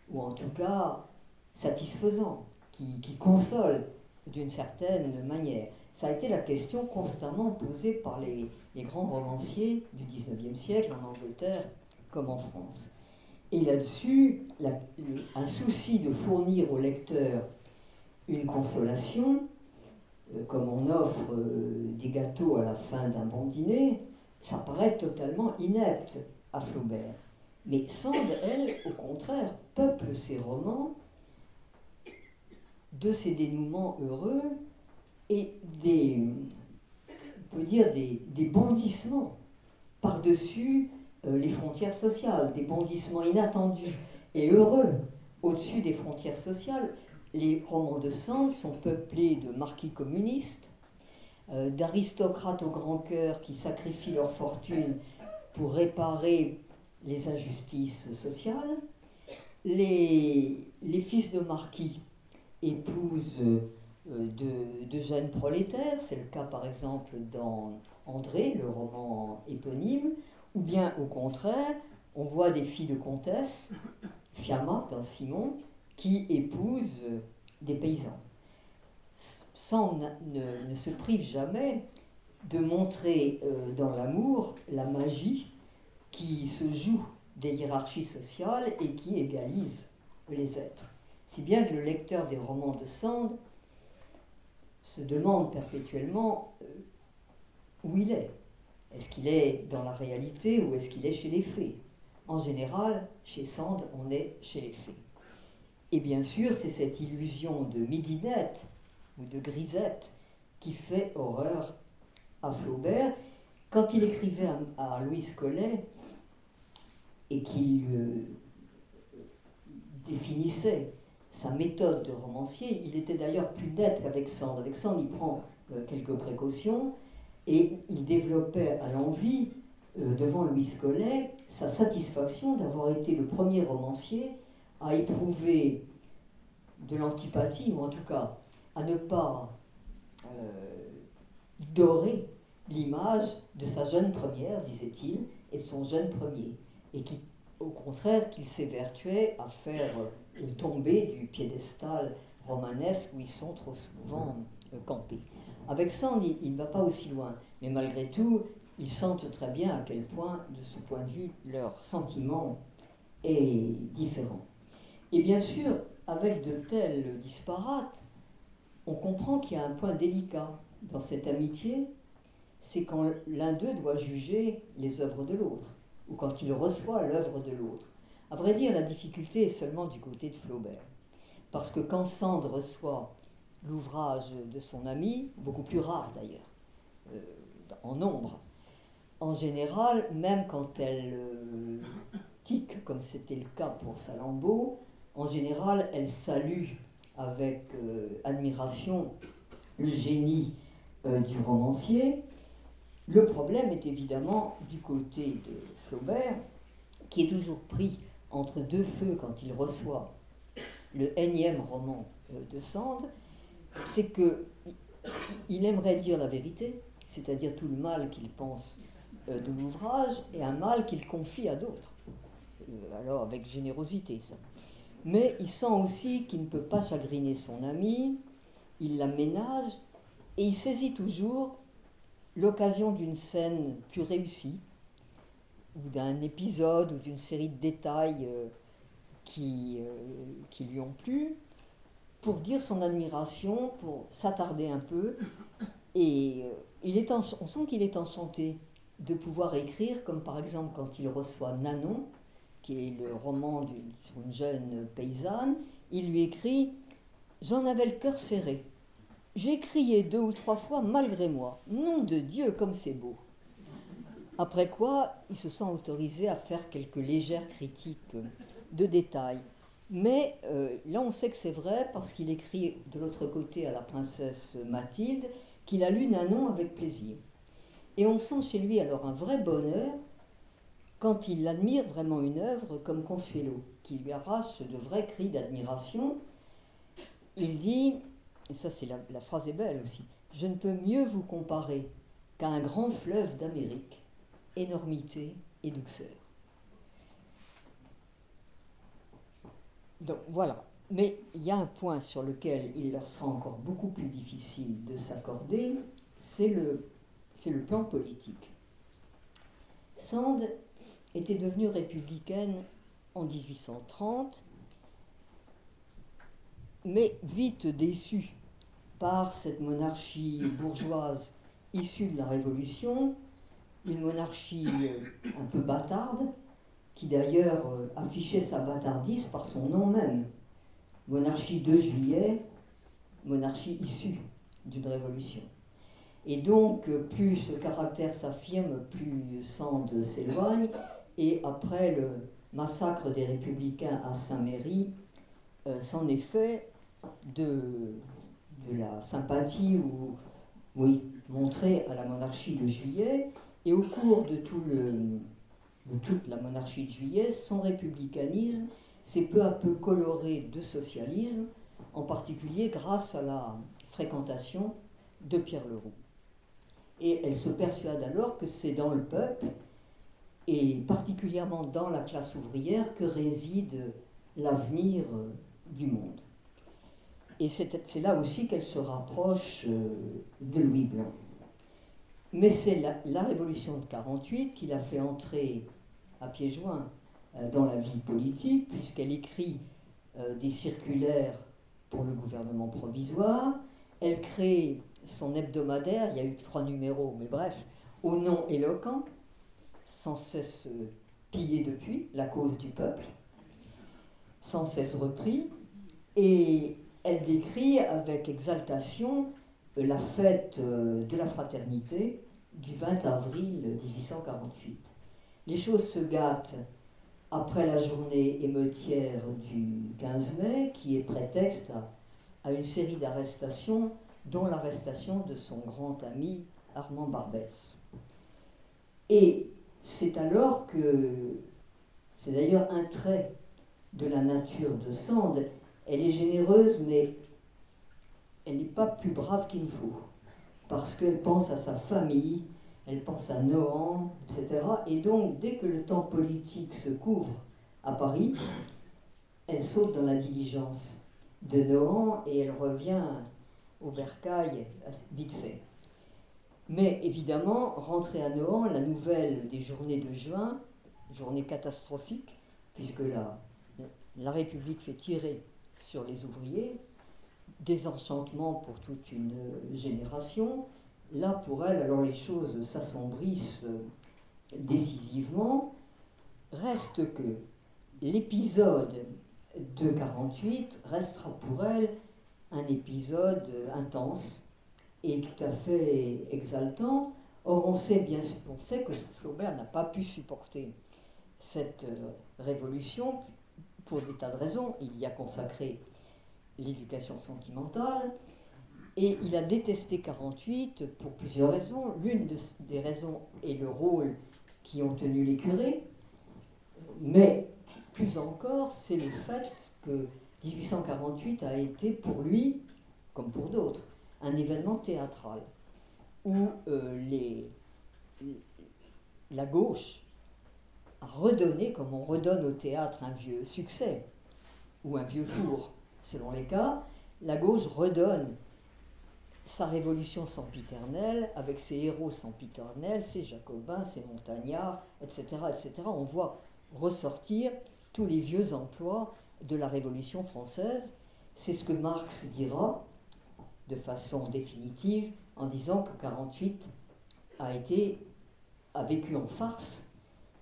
ou en tout cas satisfaisant, qui, qui console d'une certaine manière? Ça a été la question constamment posée par les, grands romanciers du XIXe siècle en Angleterre comme en France. Et là-dessus, un souci de fournir au lecteur une consolation, euh, comme on offre euh, des gâteaux à la fin d'un bon dîner, ça paraît totalement inepte à Flaubert. Mais Sand, elle, au contraire, peuple ses romans de ces dénouements heureux et des, on peut dire, des, bondissements par-dessus euh, les frontières sociales, des bondissements inattendus et heureux au-dessus des frontières sociales. Les romans de Sand sont peuplés de marquis communistes, euh, d'aristocrates au grand cœur qui sacrifient leur fortune pour réparer les injustices sociales. Les, les fils de marquis épousent euh, de, jeunes prolétaires, c'est le cas par exemple dans André, le roman éponyme, ou bien au contraire, on voit des filles de comtesse, Fiamma dans Simon, qui épousent des paysans. Sans ne, se prive jamais de montrer euh, dans l'amour la magie qui se joue des hiérarchies sociales et qui égalise les êtres. Si bien que le lecteur des romans de Sand se demande perpétuellement euh, où il est. Est-ce qu'il est dans la réalité ou est-ce qu'il est chez les fées En général, chez Sand, on est chez les fées. Et bien sûr, c'est cette illusion de midinette ou de grisette qui fait horreur à Flaubert. Quand il écrivait à, Louise Collet et qu'il euh, définissait sa méthode de romancier, il était d'ailleurs plus net qu'avec Sand. Avec Sand, il prend euh, quelques précautions et il développait à l'envie, euh, devant Louis Collet, sa satisfaction d'avoir été le premier romancier à éprouver de l'antipathie, ou en tout cas à ne pas euh, dorer l'image de sa jeune première, disait-il, et de son jeune premier, et qui, au contraire, qu'il s'évertuait à faire tomber du piédestal romanesque où ils sont trop souvent euh, campés. Avec ça, il ne va pas aussi loin, mais malgré tout, ils sentent très bien à quel point, de ce point de vue, leur sentiment est différent. Et bien sûr, avec de tels disparates, on comprend qu'il y a un point délicat dans cette amitié, c'est quand l'un d'eux doit juger les œuvres de l'autre, ou quand il reçoit l'œuvre de l'autre. À vrai dire, la difficulté est seulement du côté de Flaubert. Parce que quand Sand reçoit l'ouvrage de son ami, beaucoup plus rare d'ailleurs, euh, en nombre, en général, même quand elle euh, tique, comme c'était le cas pour Salammbô, en général, elle salue avec euh, admiration le génie du romancier. Le problème est évidemment du côté de Flaubert, qui est toujours pris entre deux feux quand il reçoit le énième roman euh, de Sand, c'est que il aimerait dire la vérité, c'est-à-dire tout le mal qu'il pense euh, de l'ouvrage et un mal qu'il confie à d'autres. Euh, alors avec générosité ça. Mais il sent aussi qu'il ne peut pas chagriner son ami, il la ménage et il saisit toujours l'occasion d'une scène plus réussie ou d'un épisode ou d'une série de détails euh, qui, euh, qui lui ont plu, pour dire son admiration, pour s'attarder un peu. Et euh, il est on sent qu'il est enchanté de pouvoir écrire, comme par exemple quand il reçoit Nanon, qui est le roman d'une jeune paysanne, il lui écrit J'en avais le cœur serré. J'ai crié deux ou trois fois malgré moi. Nom de Dieu, comme c'est beau. Après quoi, il se sent autorisé à faire quelques légères critiques de détails. Mais euh, là, on sait que c'est vrai parce qu'il écrit de l'autre côté à la princesse Mathilde qu'il a lu Nanon avec plaisir. Et on sent chez lui alors un vrai bonheur quand il admire vraiment une œuvre comme Consuelo, qui lui arrache de vrais cris d'admiration. Il dit, et ça c'est la, la phrase est belle aussi, je ne peux mieux vous comparer qu'à un grand fleuve d'Amérique énormité et douceur. Donc voilà. Mais il y a un point sur lequel il leur sera encore beaucoup plus difficile de s'accorder, c'est le, c'est le plan politique. Sand était devenue républicaine en 1830, mais vite déçue par cette monarchie bourgeoise issue de la Révolution, une monarchie euh, un peu bâtarde, qui d'ailleurs euh, affichait sa bâtardise par son nom même. Monarchie de juillet, monarchie issue d'une révolution. Et donc, euh, plus ce caractère s'affirme, plus Sand s'éloigne, Et après le massacre des républicains à Saint-Méry, euh, c'en est fait de, de la sympathie ou, oui, montrée à la monarchie de juillet. Et au cours de, toute la monarchie de juillet, son républicanisme s'est peu à peu coloré de socialisme, en particulier grâce à la fréquentation de Pierre Leroux. Et elle se persuade alors que c'est dans le peuple, et particulièrement dans la classe ouvrière, que réside l'avenir du monde. Et c'est là aussi qu'elle se rapproche euh, de Louis Blanc. Mais c'est la, révolution de 48 qui l'a fait entrer à pieds joints euh, dans la vie politique, puisqu'elle écrit des circulaires pour le gouvernement provisoire, elle crée son hebdomadaire, il y a eu trois numéros, mais bref, au nom éloquent, sans cesse pillé depuis, la cause du peuple, sans cesse repris, et elle décrit avec exaltation la fête euh, de la fraternité du 20 avril 1848. Les choses se gâtent après la journée émeutière du 15 mai, qui est prétexte à, une série d'arrestations, dont l'arrestation de son grand ami Armand Barbès. Et c'est alors que, c'est d'ailleurs un trait de la nature de Sand, elle est généreuse, mais elle n'est pas plus brave qu'il faut, parce qu'elle pense à sa famille, elle pense à Nohant, etc. Et donc, dès que le temps politique se couvre à Paris, elle saute dans la diligence de Nohant et elle revient au bercail vite fait. Mais évidemment, rentrée à Nohant, la nouvelle des journées de juin, journée catastrophique, puisque la, la République fait tirer sur les ouvriers, désenchantement pour toute une génération, Là, pour elle, alors les choses s'assombrissent décisivement. Reste que l'épisode de 48 restera pour elle un épisode intense et tout à fait exaltant. Or, on sait bien on sait que Flaubert n'a pas pu supporter cette euh, révolution pour des tas de raisons. Il y a consacré l'éducation sentimentale, et il a détesté 48 pour plusieurs raisons. L'une des raisons est le rôle qui ont tenu les curés, mais plus encore, c'est le fait que 1848 a été pour lui, comme pour d'autres, un événement théâtral où euh, la gauche a redonné, comme on redonne au théâtre un vieux succès ou un vieux four, selon les cas, la gauche redonne sa révolution sempiternelle, avec ses héros sempiternels, ses jacobins, ses montagnards, etc., etc. On voit ressortir tous les vieux emplois de la Révolution française. C'est ce que Marx dira de façon définitive en disant que 48 a été a vécu en farce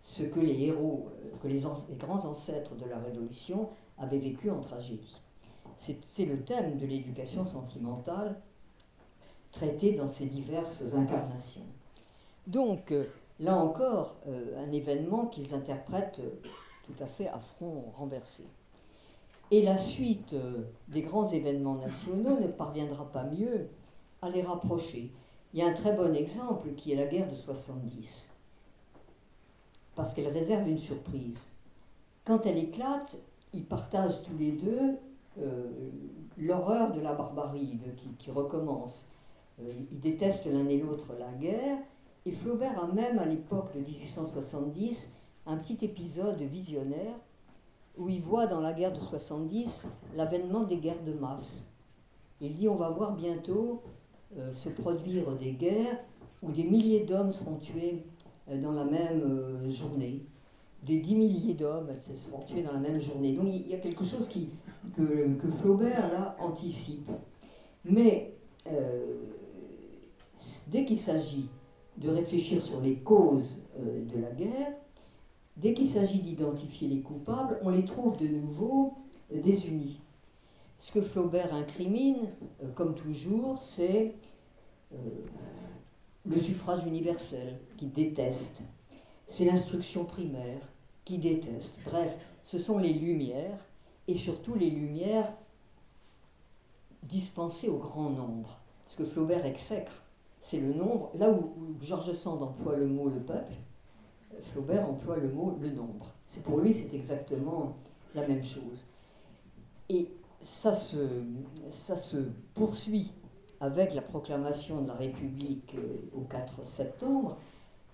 ce que les héros, que les grands ancêtres de la Révolution avaient vécu en tragédie. C'est le thème de l'éducation sentimentale traité dans ses diverses incarnations. Donc, euh, là encore, euh, un événement qu'ils interprètent euh, tout à fait à front renversé. Et la suite des grands événements nationaux ne parviendra pas mieux à les rapprocher. Il y a un très bon exemple qui est la guerre de 70, parce qu'elle réserve une surprise. Quand elle éclate, ils partagent tous les deux l'horreur de la barbarie qui recommence euh, ils détestent l'un et l'autre la guerre. Et Flaubert a même, à l'époque de 1870, un petit épisode visionnaire où il voit dans la guerre de 70 l'avènement des guerres de masse. Il dit on va voir bientôt euh, se produire des guerres où des milliers d'hommes seront tués euh, dans la même journée. Des dix milliers d'hommes seront tués dans la même journée. Donc il y a quelque chose qui, que, Flaubert là anticipe. Mais dès qu'il s'agit de réfléchir sur les causes euh, de la guerre, dès qu'il s'agit d'identifier les coupables, on les trouve de nouveau euh, désunis. Ce que Flaubert incrimine, euh, comme toujours, c'est le suffrage universel, qu'il déteste. c'est l'instruction primaire qui déteste. Bref, ce sont les lumières, et surtout les lumières dispensées au grand nombre. Ce que Flaubert exècre, c'est le nombre. Là où, Georges Sand emploie le mot le peuple, Flaubert emploie le mot le nombre. C'est pour lui, c'est exactement la même chose. Et ça se, ça se poursuit avec la proclamation de la République euh, au 4 septembre.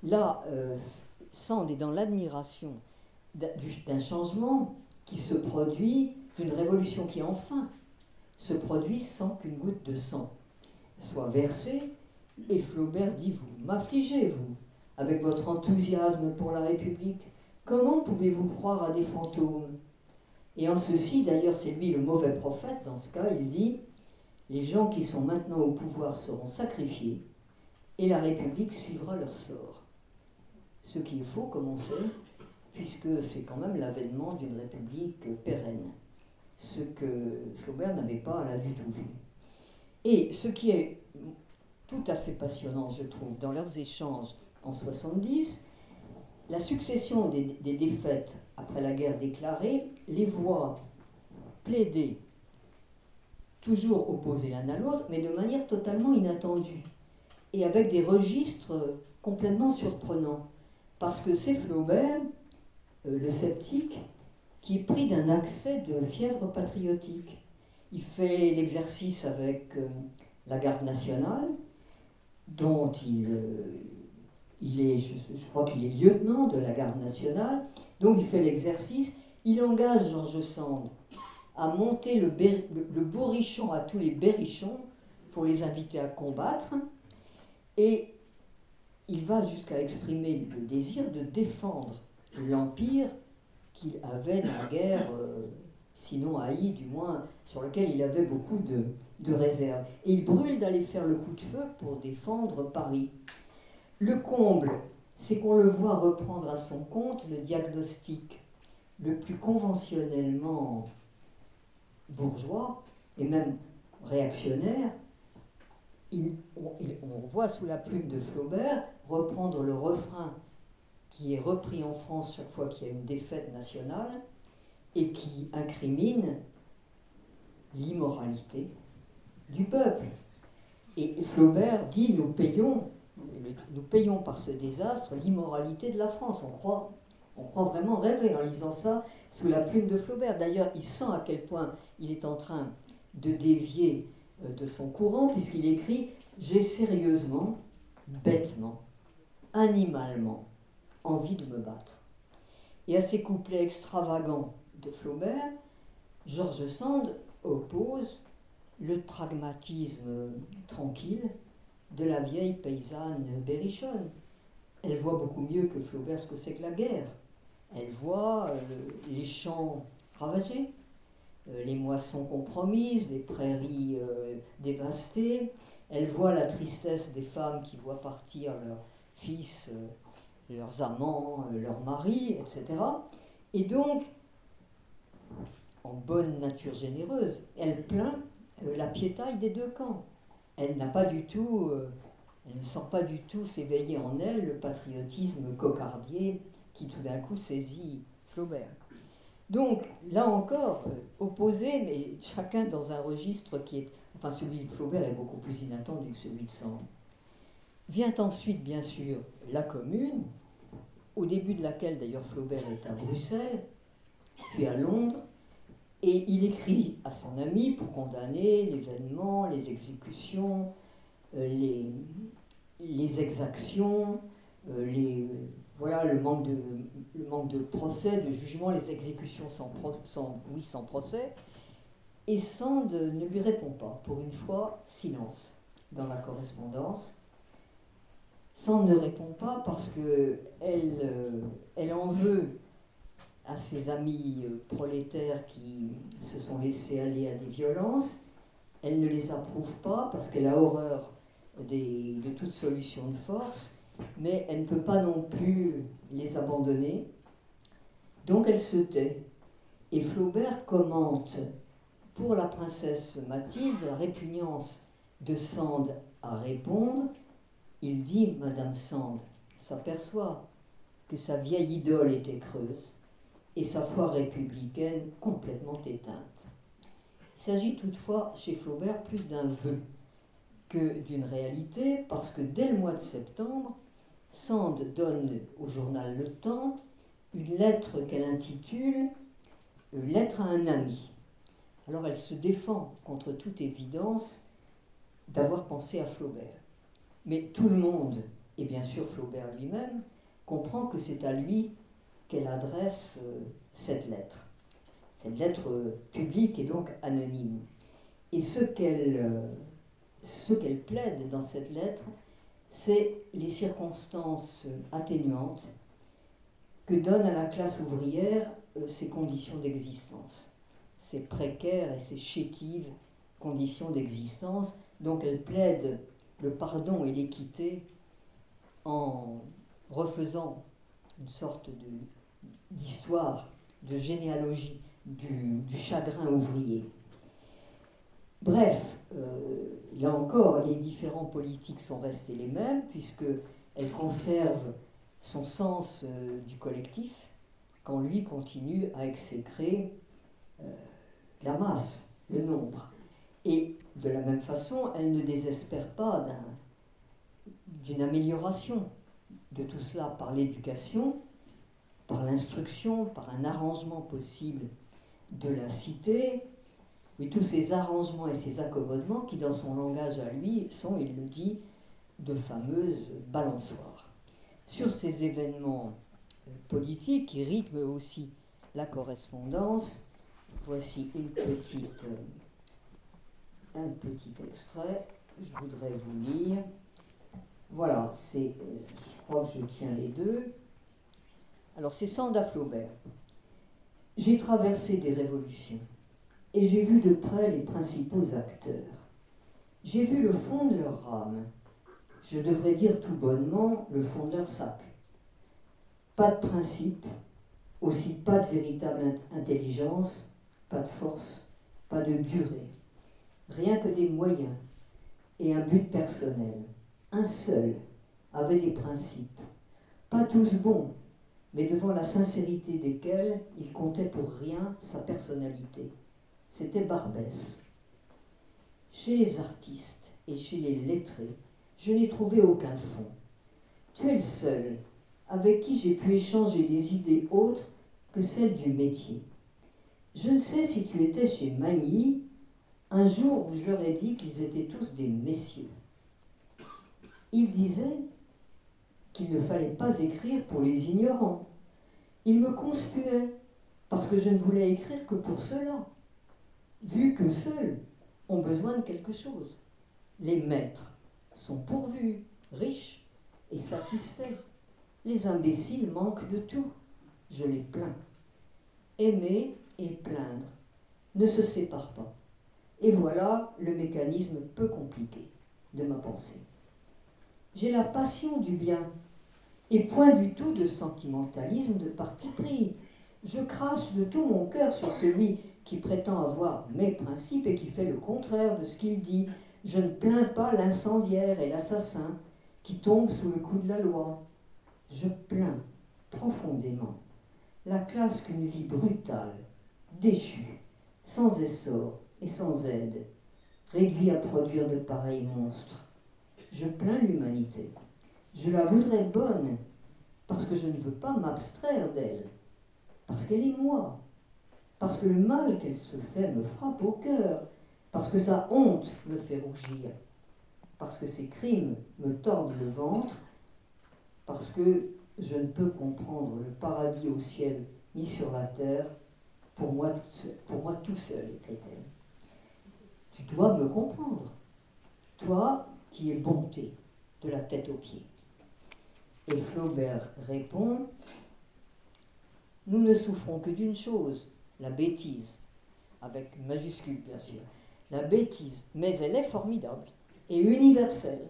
Là, euh, Sand est dans l'admiration d'un changement se produit, d'une révolution qui enfin se produit sans qu'une goutte de sang soit versée. Et Flaubert dit, vous m'affligez, vous, avec votre enthousiasme pour la République. Comment pouvez-vous croire à des fantômes? Et en ceci, d'ailleurs, c'est lui le mauvais prophète, dans ce cas, il dit, les gens qui sont maintenant au pouvoir seront sacrifiés, et la République suivra leur sort. Ce qui est faux, comme on puisque c'est quand même l'avènement d'une République pérenne, ce que Flaubert n'avait pas là du tout vu. Et ce qui est tout à fait passionnant, je trouve, dans leurs échanges en 70, la succession des, défaites après la guerre déclarée les voit plaider, toujours opposés l'un à l'autre, mais de manière totalement inattendue, et avec des registres complètement surprenants. Parce que c'est Flaubert, le sceptique, qui est pris d'un accès de fièvre patriotique. Il fait l'exercice avec euh, la garde nationale, dont il, euh, il est, je, crois qu'il est lieutenant de la garde nationale, donc il fait l'exercice, il engage Georges Sand à monter le, le, bourrichon à tous les berrichons pour les inviter à combattre, et il va jusqu'à exprimer le désir de défendre l'empire qu'il avait dans guerre, euh, sinon haï du moins, sur lequel il avait beaucoup de, de réserves. Et il brûle d'aller faire le coup de feu pour défendre Paris. Le comble, c'est qu'on le voit reprendre à son compte le diagnostic le plus conventionnellement bourgeois et même réactionnaire. on, voit sous la plume de Flaubert reprendre le refrain qui est repris en France chaque fois qu'il y a une défaite nationale et qui incrimine l'immoralité du peuple. Et Flaubert dit nous payons, nous payons par ce désastre l'immoralité de la France. On croit, on croit vraiment rêver en lisant ça sous la plume de Flaubert. D'ailleurs, il sent à quel point il est en train de dévier euh, de son courant, puisqu'il écrit J'ai sérieusement, bêtement, animalement envie de me battre. Et à ces couplets extravagants de Flaubert, Georges Sand oppose le pragmatisme tranquille de la vieille paysanne berrichonne. Elle voit beaucoup mieux que Flaubert ce que c'est que la guerre. Elle voit euh, les champs ravagés, euh, les moissons compromises, les prairies euh, dévastées. Elle voit la tristesse des femmes qui voient partir leurs fils, leurs amants, leurs maris, etc. Et donc, en bonne nature généreuse, elle plaint la piétaille des deux camps. Elle n'a pas du tout, elle ne sent pas du tout s'éveiller en elle le patriotisme cocardier qui tout d'un coup saisit Flaubert. Donc, là encore, euh, opposé, mais chacun dans un registre qui est. Enfin, celui de Flaubert est beaucoup plus inattendu que celui de Sand. Vient ensuite, bien sûr, la Commune, au début de laquelle d'ailleurs Flaubert est à Bruxelles, puis à Londres, et il écrit à son ami pour condamner l'événement, les exécutions, euh, les, exactions, euh, voilà le manque, de, le manque de procès, de jugement, les exécutions sans, sans, oui, sans procès. Et Sand ne lui répond pas. Pour une fois, silence dans la correspondance. Sand ne répond pas parce que elle, euh, elle en veut à ses amis euh, prolétaires qui se sont laissés aller à des violences. Elle ne les approuve pas parce qu'elle a horreur des, de toute solution de force mais elle ne peut pas non plus les abandonner. Donc elle se tait. Et Flaubert commente pour la princesse Mathilde la répugnance de Sand à répondre. Il dit, Madame Sand s'aperçoit que sa vieille idole était creuse et sa foi républicaine complètement éteinte. Il s'agit toutefois chez Flaubert plus d'un vœu que d'une réalité, parce que dès le mois de septembre, Sand donne au journal Le Temps une lettre qu'elle intitule Lettre à un ami. Alors elle se défend contre toute évidence d'avoir pensé à Flaubert. Mais tout le monde, et bien sûr Flaubert lui-même, comprend que c'est à lui qu'elle adresse euh, cette lettre. Cette lettre euh, publique et donc anonyme. Et ce qu'elle euh, ce qu'elle plaide dans cette lettre, c'est les circonstances atténuantes que donnent à la classe ouvrière ses conditions d'existence, ses précaires et ses chétives conditions d'existence. Donc elle plaide le pardon et l'équité en refaisant une sorte d'histoire, de, généalogie du, chagrin ouvrier. Bref, euh, là encore, les différents politiques sont restés les mêmes, puisqu'elle conserve son sens euh, du collectif, quand lui continue à exécrer euh, la masse, le nombre. Et de la même façon, elle ne désespère pas d'une amélioration de tout cela par l'éducation, par l'instruction, par un arrangement possible de la cité, mais tous ces arrangements et ces accommodements qui, dans son langage à lui, sont, il le dit, de fameuses balançoires. Sur ces événements euh, politiques qui rythment aussi la correspondance, voici une petite, euh, un petit extrait, je voudrais vous lire. Voilà, c'est, euh, je crois que je tiens les deux. Alors c'est Sanda Flaubert. J'ai traversé des révolutions et j'ai vu de près les principaux acteurs. J'ai vu le fond de leur rame. Je devrais dire tout bonnement le fond de leur sac. Pas de principe, aussi pas de véritable intelligence, pas de force, pas de durée. Rien que des moyens et un but personnel. Un seul avait des principes. Pas tous bons, mais devant la sincérité desquels il comptait pour rien sa personnalité. C'était Barbès. Chez les artistes et chez les lettrés, je n'ai trouvé aucun fond. Tu es le seul avec qui j'ai pu échanger des idées autres que celles du métier. Je ne sais si tu étais chez Magny un jour où je leur ai dit qu'ils étaient tous des messieurs. Ils disaient qu'il ne fallait pas écrire pour les ignorants. Ils me conspuaient parce que je ne voulais écrire que pour ceux-là, vu que seuls ont besoin de quelque chose. Les maîtres sont pourvus, riches et satisfaits. Les imbéciles manquent de tout. Je les plains. Aimer et plaindre ne se séparent pas. Et voilà le mécanisme peu compliqué de ma pensée. J'ai la passion du bien et point du tout de sentimentalisme de parti pris. Je crache de tout mon cœur sur celui qui prétend avoir mes principes et qui fait le contraire de ce qu'il dit. Je ne plains pas l'incendiaire et l'assassin qui tombe sous le coup de la loi. Je plains profondément la classe qu'une vie brutale, déchue, sans essor et sans aide, réduit à produire de pareils monstres. Je plains l'humanité. Je la voudrais bonne, parce que je ne veux pas m'abstraire d'elle, parce qu'elle est moi, parce que le mal qu'elle se fait me frappe au cœur, parce que sa honte me fait rougir, parce que ses crimes me tordent le ventre, parce que je ne peux comprendre le paradis au ciel ni sur la terre, pour moi, pour moi tout seul, écrit-elle. Tu dois me comprendre, toi qui es bonté de la tête aux pieds. Et Flaubert répond, nous ne souffrons que d'une chose, la bêtise, avec majuscule bien sûr, la bêtise, mais elle est formidable et universelle.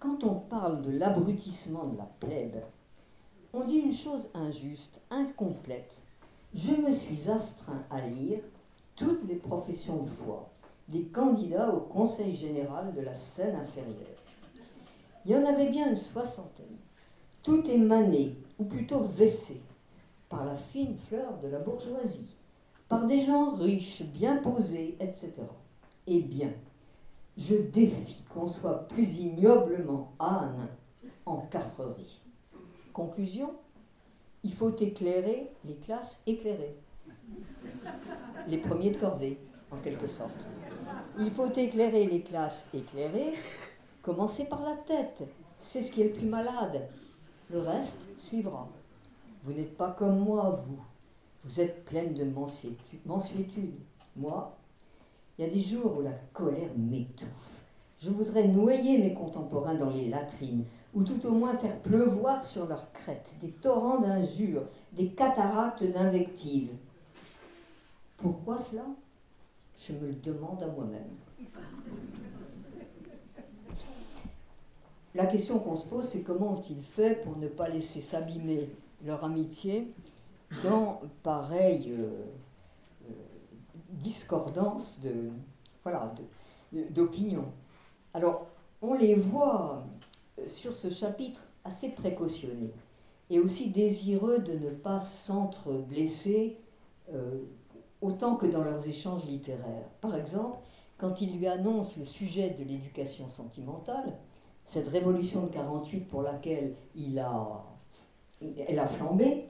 Quand on parle de l'abrutissement de la plèbe, on dit une chose injuste, incomplète. Je me suis astreint à lire toutes les professions de foi des candidats au Conseil général de la Seine inférieure. Il y en avait bien une soixantaine. Tout émanait ou plutôt vessée, par la fine fleur de la bourgeoisie, par des gens riches, bien posés, etc. Eh bien, je défie qu'on soit plus ignoblement âne en cafrerie. Conclusion il faut éclairer les classes éclairées. Les premiers de cordée, en quelque sorte. Il faut éclairer les classes éclairées, commencer par la tête. C'est ce qui est le plus malade. Le reste suivra. Vous n'êtes pas comme moi, vous. Vous êtes pleine de mansuétude. Moi, il y a des jours où la colère m'étouffe. Je voudrais noyer mes contemporains dans les latrines, ou tout au moins faire pleuvoir sur leurs crêtes des torrents d'injures, des cataractes d'invectives. Pourquoi cela? Je me le demande à moi-même. La question qu'on se pose, c'est comment ont-ils fait pour ne pas laisser s'abîmer leur amitié dans pareille euh, euh, discordance de, voilà, d'opinion. Alors, on les voit sur ce chapitre assez précautionnés et aussi désireux de ne pas s'entre-blesser euh, autant que dans leurs échanges littéraires. Par exemple, quand il lui annonce le sujet de l'éducation sentimentale, cette révolution de 48 pour laquelle il a, elle a flambé,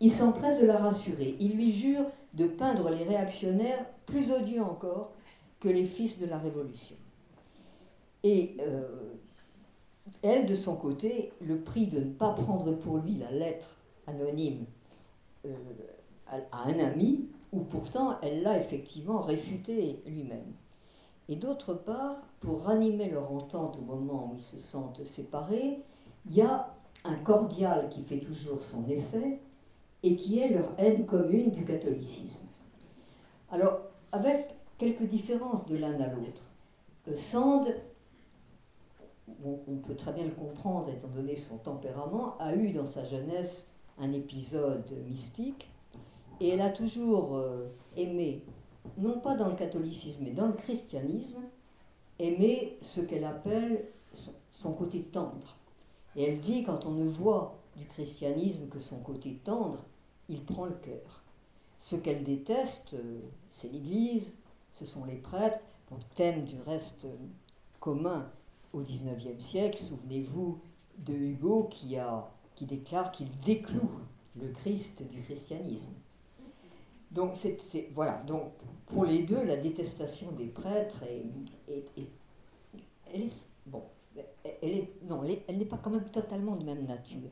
il s'empresse de la rassurer. Il lui jure de peindre les réactionnaires plus odieux encore que les fils de la Révolution. Et euh, elle, de son côté, le prix de ne pas prendre pour lui la lettre anonyme euh, à, un ami, où pourtant elle l'a effectivement réfuté lui-même. Et d'autre part, pour ranimer leur entente au moment où ils se sentent séparés, il y a un cordial qui fait toujours son effet et qui est leur haine commune du catholicisme. Alors, avec quelques différences de l'un à l'autre, euh, Sand on, peut très bien le comprendre étant donné son tempérament, a eu dans sa jeunesse un épisode mystique et elle a toujours euh, aimé, non pas dans le catholicisme, mais dans le christianisme, aimé ce qu'elle appelle son, côté tendre. Et elle dit, quand on ne voit du christianisme que son côté tendre, il prend le cœur. Ce qu'elle déteste, euh, c'est l'Église, ce sont les prêtres, bon, thème du reste commun au XIXe siècle, souvenez-vous de Hugo qui, a, qui déclare qu'il décloue le Christ du christianisme. Donc, c'est, voilà. Donc, pour les deux, la détestation des prêtres est, elle est, bon, elle est, non, elle n'est pas quand même totalement de même nature.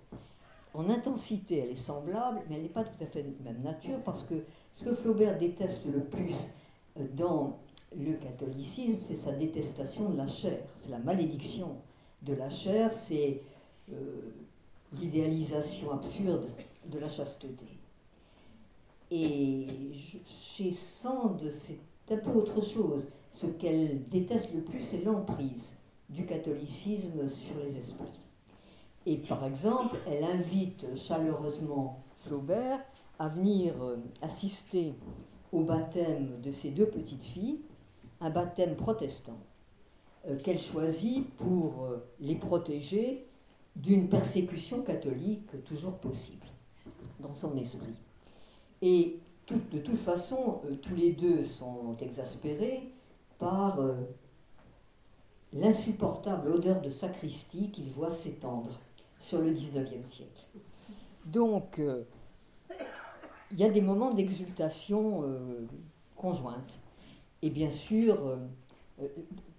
En intensité, elle est semblable, mais elle n'est pas tout à fait de même nature parce que ce que Flaubert déteste le plus euh, dans le catholicisme, c'est sa détestation de la chair, c'est la malédiction de la chair, c'est euh, l'idéalisation absurde de la chasteté. Et chez Sand, c'est un peu autre chose. Ce qu'elle déteste le plus, c'est l'emprise du catholicisme sur les esprits. Et par exemple, elle invite chaleureusement Flaubert à venir euh, assister au baptême de ses deux petites filles, un baptême protestant euh, qu'elle choisit pour euh, les protéger d'une persécution catholique toujours possible dans son esprit. Et de toute façon, euh, tous les deux sont exaspérés par l'insupportable odeur de sacristie qu'ils voient s'étendre sur le XIXe siècle. Donc, il y a des moments d'exultation conjointe. Et bien sûr, euh, euh,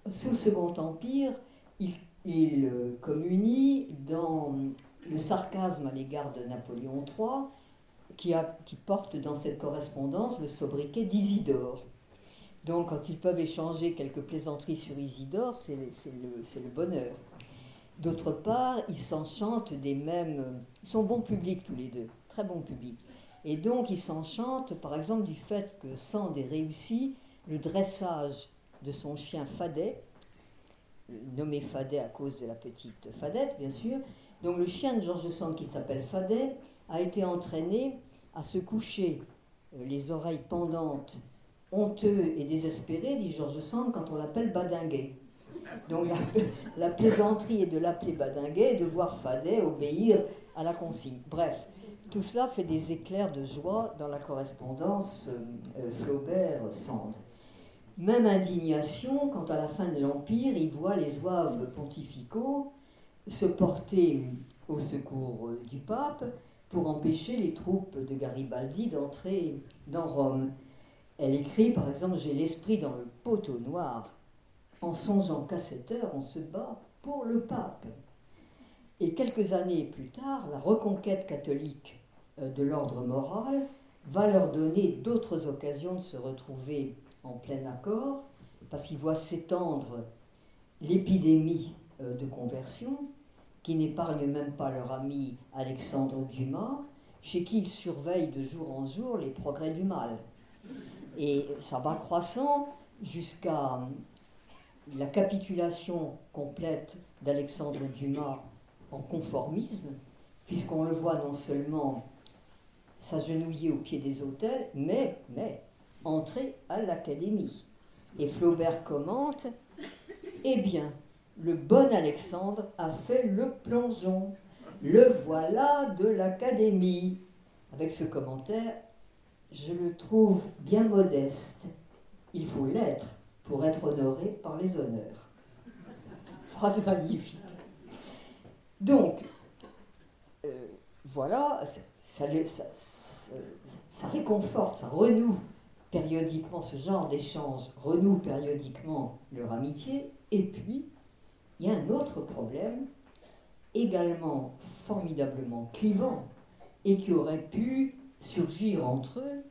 sous le Second Empire, il, euh, communie dans le sarcasme à l'égard de Napoléon III, qui, porte dans cette correspondance le sobriquet d'Isidore. Donc quand ils peuvent échanger quelques plaisanteries sur Isidore, c'est le, bonheur. D'autre part, ils s'enchantent des mêmes... Ils sont bons publics tous les deux, très bons publics. Et donc ils s'enchantent par exemple du fait que Sand ait réussi le dressage de son chien Fadet, nommé Fadet à cause de la petite Fadette, bien sûr. Donc le chien de Georges Sand, qui s'appelle Fadet, a été entraîné à se coucher euh, les oreilles pendantes, honteux et désespéré, dit Georges Sand, quand on l'appelle Badinguet. Donc [LAUGHS] la, plaisanterie est de l'appeler Badinguet et de voir Fadet obéir à la consigne. Bref, tout cela fait des éclairs de joie dans la correspondance euh, euh, Flaubert-Sand. Même indignation quand à la fin de l'Empire, il voit les oeuvres pontificaux se porter au secours du pape pour empêcher les troupes de Garibaldi d'entrer dans Rome. Elle écrit par exemple J'ai l'esprit dans le poteau noir. En songeant qu'à cette heure, on se bat pour le pape. Et quelques années plus tard, la reconquête catholique euh, de l'ordre moral va leur donner d'autres occasions de se retrouver en plein accord, parce qu'ils voient s'étendre l'épidémie euh, de conversion, qui n'épargne même pas leur ami Alexandre Dumas, chez qui ils surveillent de jour en jour les progrès du mal. Et ça va croissant jusqu'à la capitulation complète d'Alexandre Dumas en conformisme, puisqu'on le voit non seulement s'agenouiller au pied des autels, mais, mais entrer à l'académie. Et Flaubert commente Eh bien, le bon Alexandre a fait le plongeon. Le voilà de l'académie. Avec ce commentaire, je le trouve bien modeste. Il faut l'être pour être honoré par les honneurs. Phrase magnifique. Donc, euh, voilà, ça, ça, réconforte, ça renoue périodiquement ce genre d'échange, renoue périodiquement leur amitié, et puis il y a un autre problème, également formidablement clivant, et qui aurait pu surgir entre eux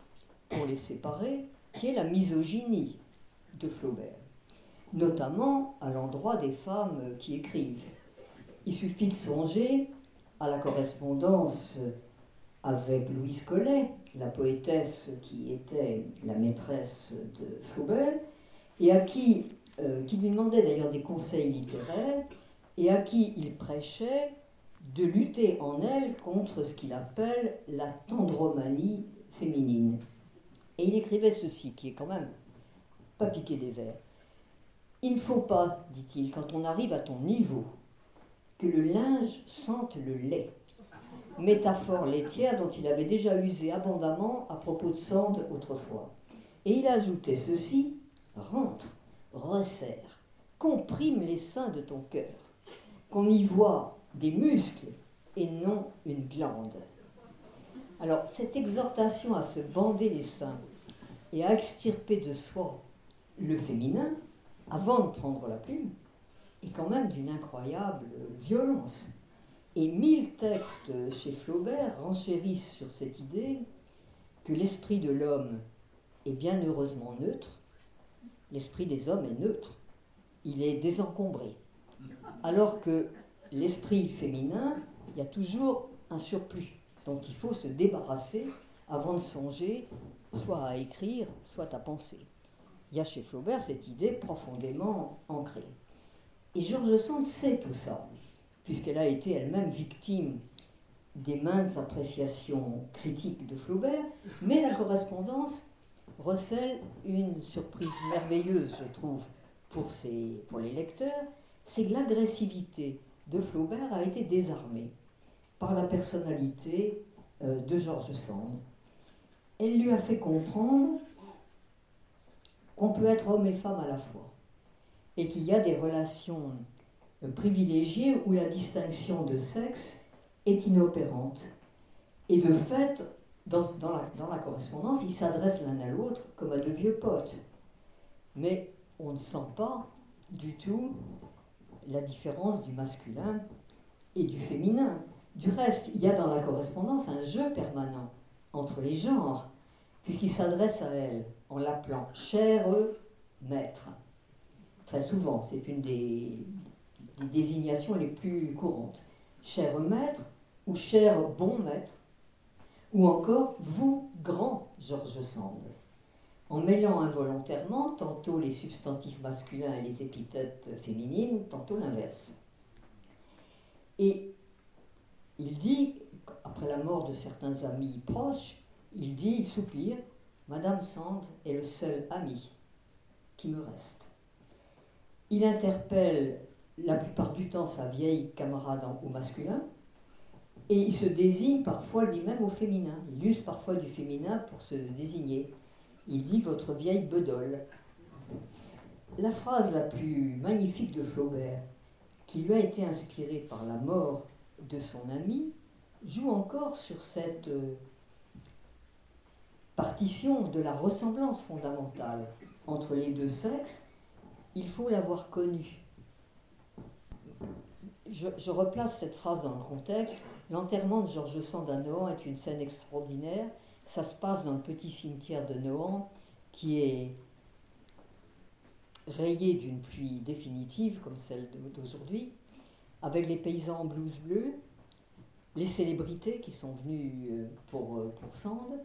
pour les séparer, qui est la misogynie de Flaubert, notamment à l'endroit des femmes qui écrivent. Il suffit de songer à la correspondance avec Louise Collet, la poétesse qui était la maîtresse de Flaubert, et à qui, euh, qui lui demandait d'ailleurs des conseils littéraires, et à qui il prêchait de lutter en elle contre ce qu'il appelle la tendromanie féminine. Et il écrivait ceci, qui est quand même pas piqué des vers. Il ne faut pas, dit-il, quand on arrive à ton niveau, que le linge sente le lait. Métaphore laitière dont il avait déjà usé abondamment à propos de Sand autrefois. Et il ajoutait ceci rentre, resserre, comprime les seins de ton cœur, qu'on y voit des muscles et non une glande. Alors, cette exhortation à se bander les seins et à extirper de soi le féminin, avant de prendre la plume, est quand même d'une incroyable violence. Et mille textes chez Flaubert renchérissent sur cette idée que l'esprit de l'homme est bien heureusement neutre, l'esprit des hommes est neutre, il est désencombré. Alors que l'esprit féminin, il y a toujours un surplus dont il faut se débarrasser avant de songer soit à écrire, soit à penser il y a chez Flaubert cette idée profondément ancrée. Et Georges Sand sait tout ça, puisqu'elle a été elle-même victime des maintes appréciations critiques de Flaubert, mais la correspondance recèle une surprise merveilleuse, je trouve, pour, les lecteurs, c'est que l'agressivité de Flaubert a été désarmée par la personnalité euh, de Georges Sand. Elle lui a fait comprendre qu'on peut être homme et femme à la fois, et qu'il y a des relations euh, privilégiées où la distinction de sexe est inopérante. Et de fait, dans, la, correspondance, ils s'adressent l'un à l'autre comme à de vieux potes. Mais on ne sent pas du tout la différence du masculin et du féminin. Du reste, il y a dans la correspondance un jeu permanent entre les genres, puisqu'il s'adresse à elle en l'appelant cher maître. Très souvent, c'est une des, désignations les plus courantes. Cher maître ou cher bon maître, ou encore vous grand Georges Sand, en mêlant involontairement tantôt les substantifs masculins et les épithètes féminines, tantôt l'inverse. Et il dit, après la mort de certains amis proches, il dit, il soupire, Madame Sand est le seul ami qui me reste. Il interpelle la plupart du temps sa vieille camarade au masculin, Et il se désigne parfois lui-même au féminin. Il use parfois du féminin pour se désigner. Il dit votre vieille bedole. La phrase la plus magnifique de Flaubert, qui lui a été inspirée par la mort de son ami, joue encore sur cette euh, partition de la ressemblance fondamentale entre les deux sexes. Il faut l'avoir connu. Je, replace cette phrase dans le contexte. L'enterrement de Georges Sand à Nohant est une scène extraordinaire. Ça se passe dans le petit cimetière de Nohant, qui est rayé d'une pluie définitive comme celle d'aujourd'hui, avec les paysans en blouse bleue, les célébrités qui sont venues euh, pour, euh, pour Sand,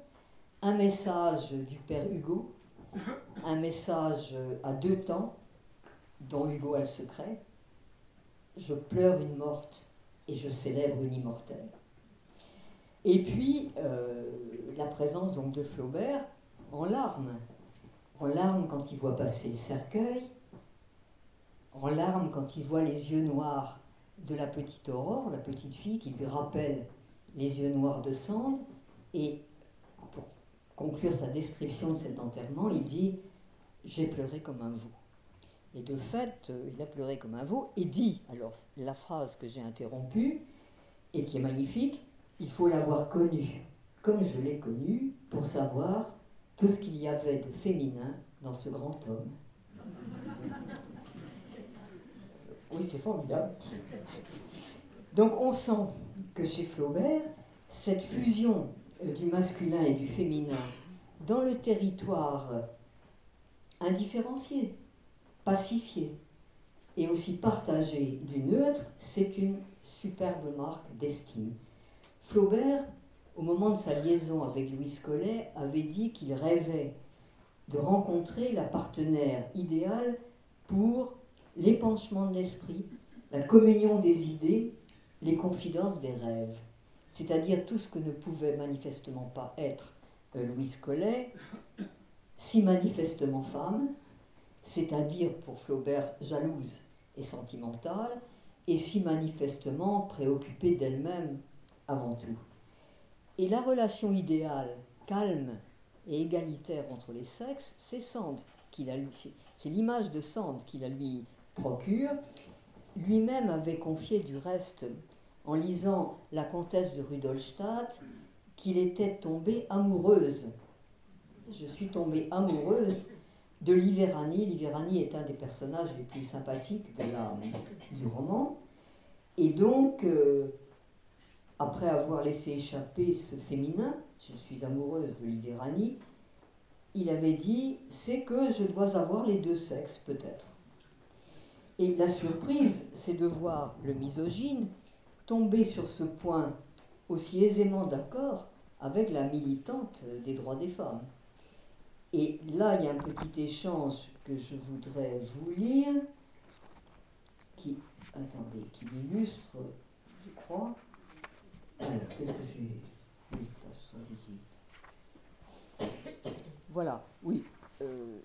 un message du père Hugo, un message euh, à deux temps, dont Hugo a le secret. Je pleure une morte et je célèbre une immortelle. Et puis, la présence donc de Flaubert en larmes, en larmes quand il voit passer le cercueil, en larmes quand il voit les yeux noirs de la petite Aurore, la petite fille qui lui rappelle les yeux noirs de Sand. Et pour conclure sa description de cet enterrement, il dit J'ai pleuré comme un veau. Et de fait, euh, il a pleuré comme un veau et dit, alors la phrase que j'ai interrompue et qui est magnifique, il faut l'avoir connu comme je l'ai connu pour savoir tout ce qu'il y avait de féminin dans ce grand homme. Oui, c'est formidable. Donc on sent que chez Flaubert, cette fusion euh, du masculin et du féminin dans le territoire indifférencié, pacifié et aussi partagé du neutre, c'est une superbe marque d'estime. Flaubert au moment de sa liaison avec Louis Collet, avait dit qu'il rêvait de rencontrer la partenaire idéale pour l'épanchement de l'esprit, la communion des idées, les confidences des rêves, c'est-à-dire tout ce que ne pouvait manifestement pas être euh, Louis Collet, si manifestement femme, c'est-à-dire pour Flaubert jalouse et sentimentale, et si manifestement préoccupée d'elle-même avant tout. Et la relation idéale, calme et égalitaire entre les sexes, c'est Sand qui c'est l'image de Sand qui la lui procure. Lui-même avait confié du reste, en lisant La comtesse de Rudolstadt, qu'il était tombé amoureuse. Je suis tombée amoureuse de Liverani. Liverani est un des personnages les plus sympathiques du roman. Et donc, euh, après avoir laissé échapper ce féminin, je suis amoureuse de Liverani, il avait dit c'est que je dois avoir les deux sexes peut-être. Et la surprise, c'est de voir le misogyne tomber sur ce point aussi aisément d'accord avec la militante des droits des femmes. Et là, il y a un petit échange que je voudrais vous lire, qui, attendez, qui illustre, je crois, qu'est-ce que j'ai Voilà, oui. Euh,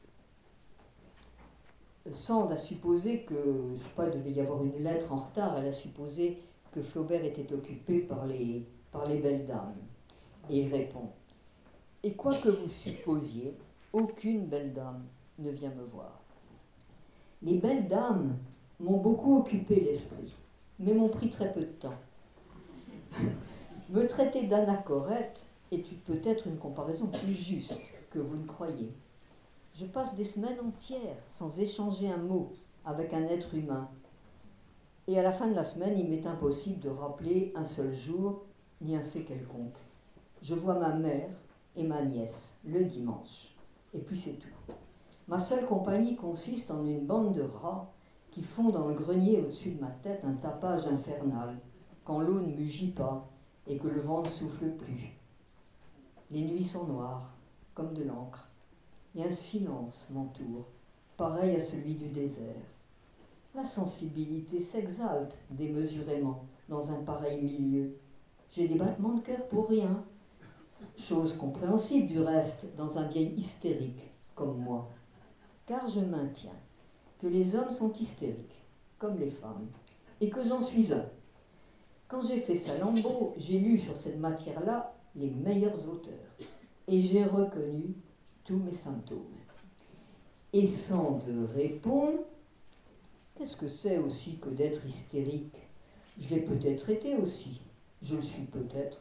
Sand a supposé que, je sais pas, devait y avoir une lettre en retard, elle a supposé que Flaubert était occupé par les, par les belles dames. Et il répond Et quoi que vous supposiez, aucune belle dame ne vient me voir. Les belles dames m'ont beaucoup occupé l'esprit, mais m'ont pris très peu de temps. Me traiter d'anachorète est peut-être une comparaison plus juste que vous ne croyez. Je passe des semaines entières sans échanger un mot avec un être humain. Et à la fin de la semaine, il m'est impossible de rappeler un seul jour ni un fait quelconque. Je vois ma mère et ma nièce le dimanche. Et puis c'est tout. Ma seule compagnie consiste en une bande de rats qui font dans le grenier au-dessus de ma tête un tapage infernal, quand l'eau ne mugit pas et que le vent ne souffle plus. Les nuits sont noires, comme de l'encre, et un silence m'entoure, pareil à celui du désert. La sensibilité s'exalte démesurément dans un pareil milieu. J'ai des battements de cœur pour rien, chose compréhensible du reste dans un vieil hystérique comme moi, car je maintiens que les hommes sont hystériques, comme les femmes, et que j'en suis un. Quand j'ai fait Salambo, j'ai lu sur cette matière-là les meilleurs auteurs et j'ai reconnu tous mes symptômes. Et de répond Qu'est-ce que c'est aussi que d'être hystérique? Je l'ai peut-être été aussi, je le suis peut-être,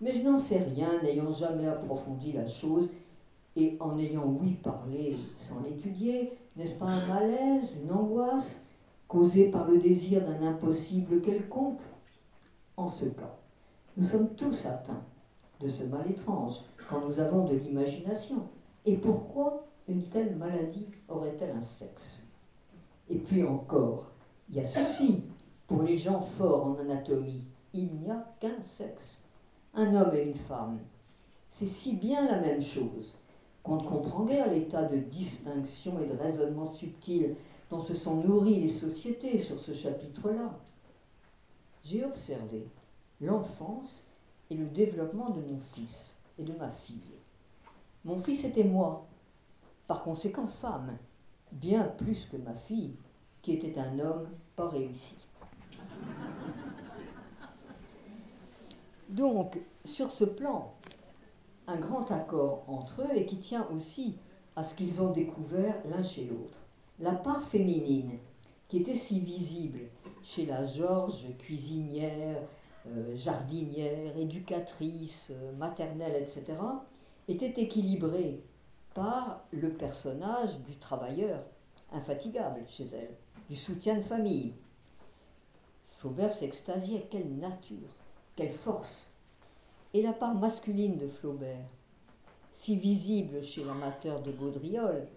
mais je n'en sais rien, n'ayant jamais approfondi la chose et en ayant oui parlé sans l'étudier, n'est-ce pas un malaise, une angoisse, causée par le désir d'un impossible quelconque? En ce cas, nous sommes tous atteints de ce mal étrange quand nous avons de l'imagination. Et pourquoi une telle maladie aurait-elle un sexe? Et puis encore, il y a ceci, pour les gens forts en anatomie, il n'y a qu'un sexe, un homme et une femme. C'est si bien la même chose qu'on ne comprend guère l'état de distinction et de raisonnement subtil dont se sont nourries les sociétés sur ce chapitre-là. J'ai observé l'enfance et le développement de mon fils et de ma fille. Mon fils était moi, par conséquent femme, bien plus que ma fille, qui était un homme pas réussi. Donc, sur ce plan, un grand accord entre eux et qui tient aussi à ce qu'ils ont découvert l'un chez l'autre. La part féminine, qui était si visible chez la Georges, cuisinière, euh, jardinière, éducatrice, euh, maternelle, etc., était équilibrée par le personnage du travailleur, infatigable chez elle, du soutien de famille. Flaubert s'extasiait, quelle nature, quelle force. Et la part masculine de Flaubert, si visible chez l'amateur de gaudriole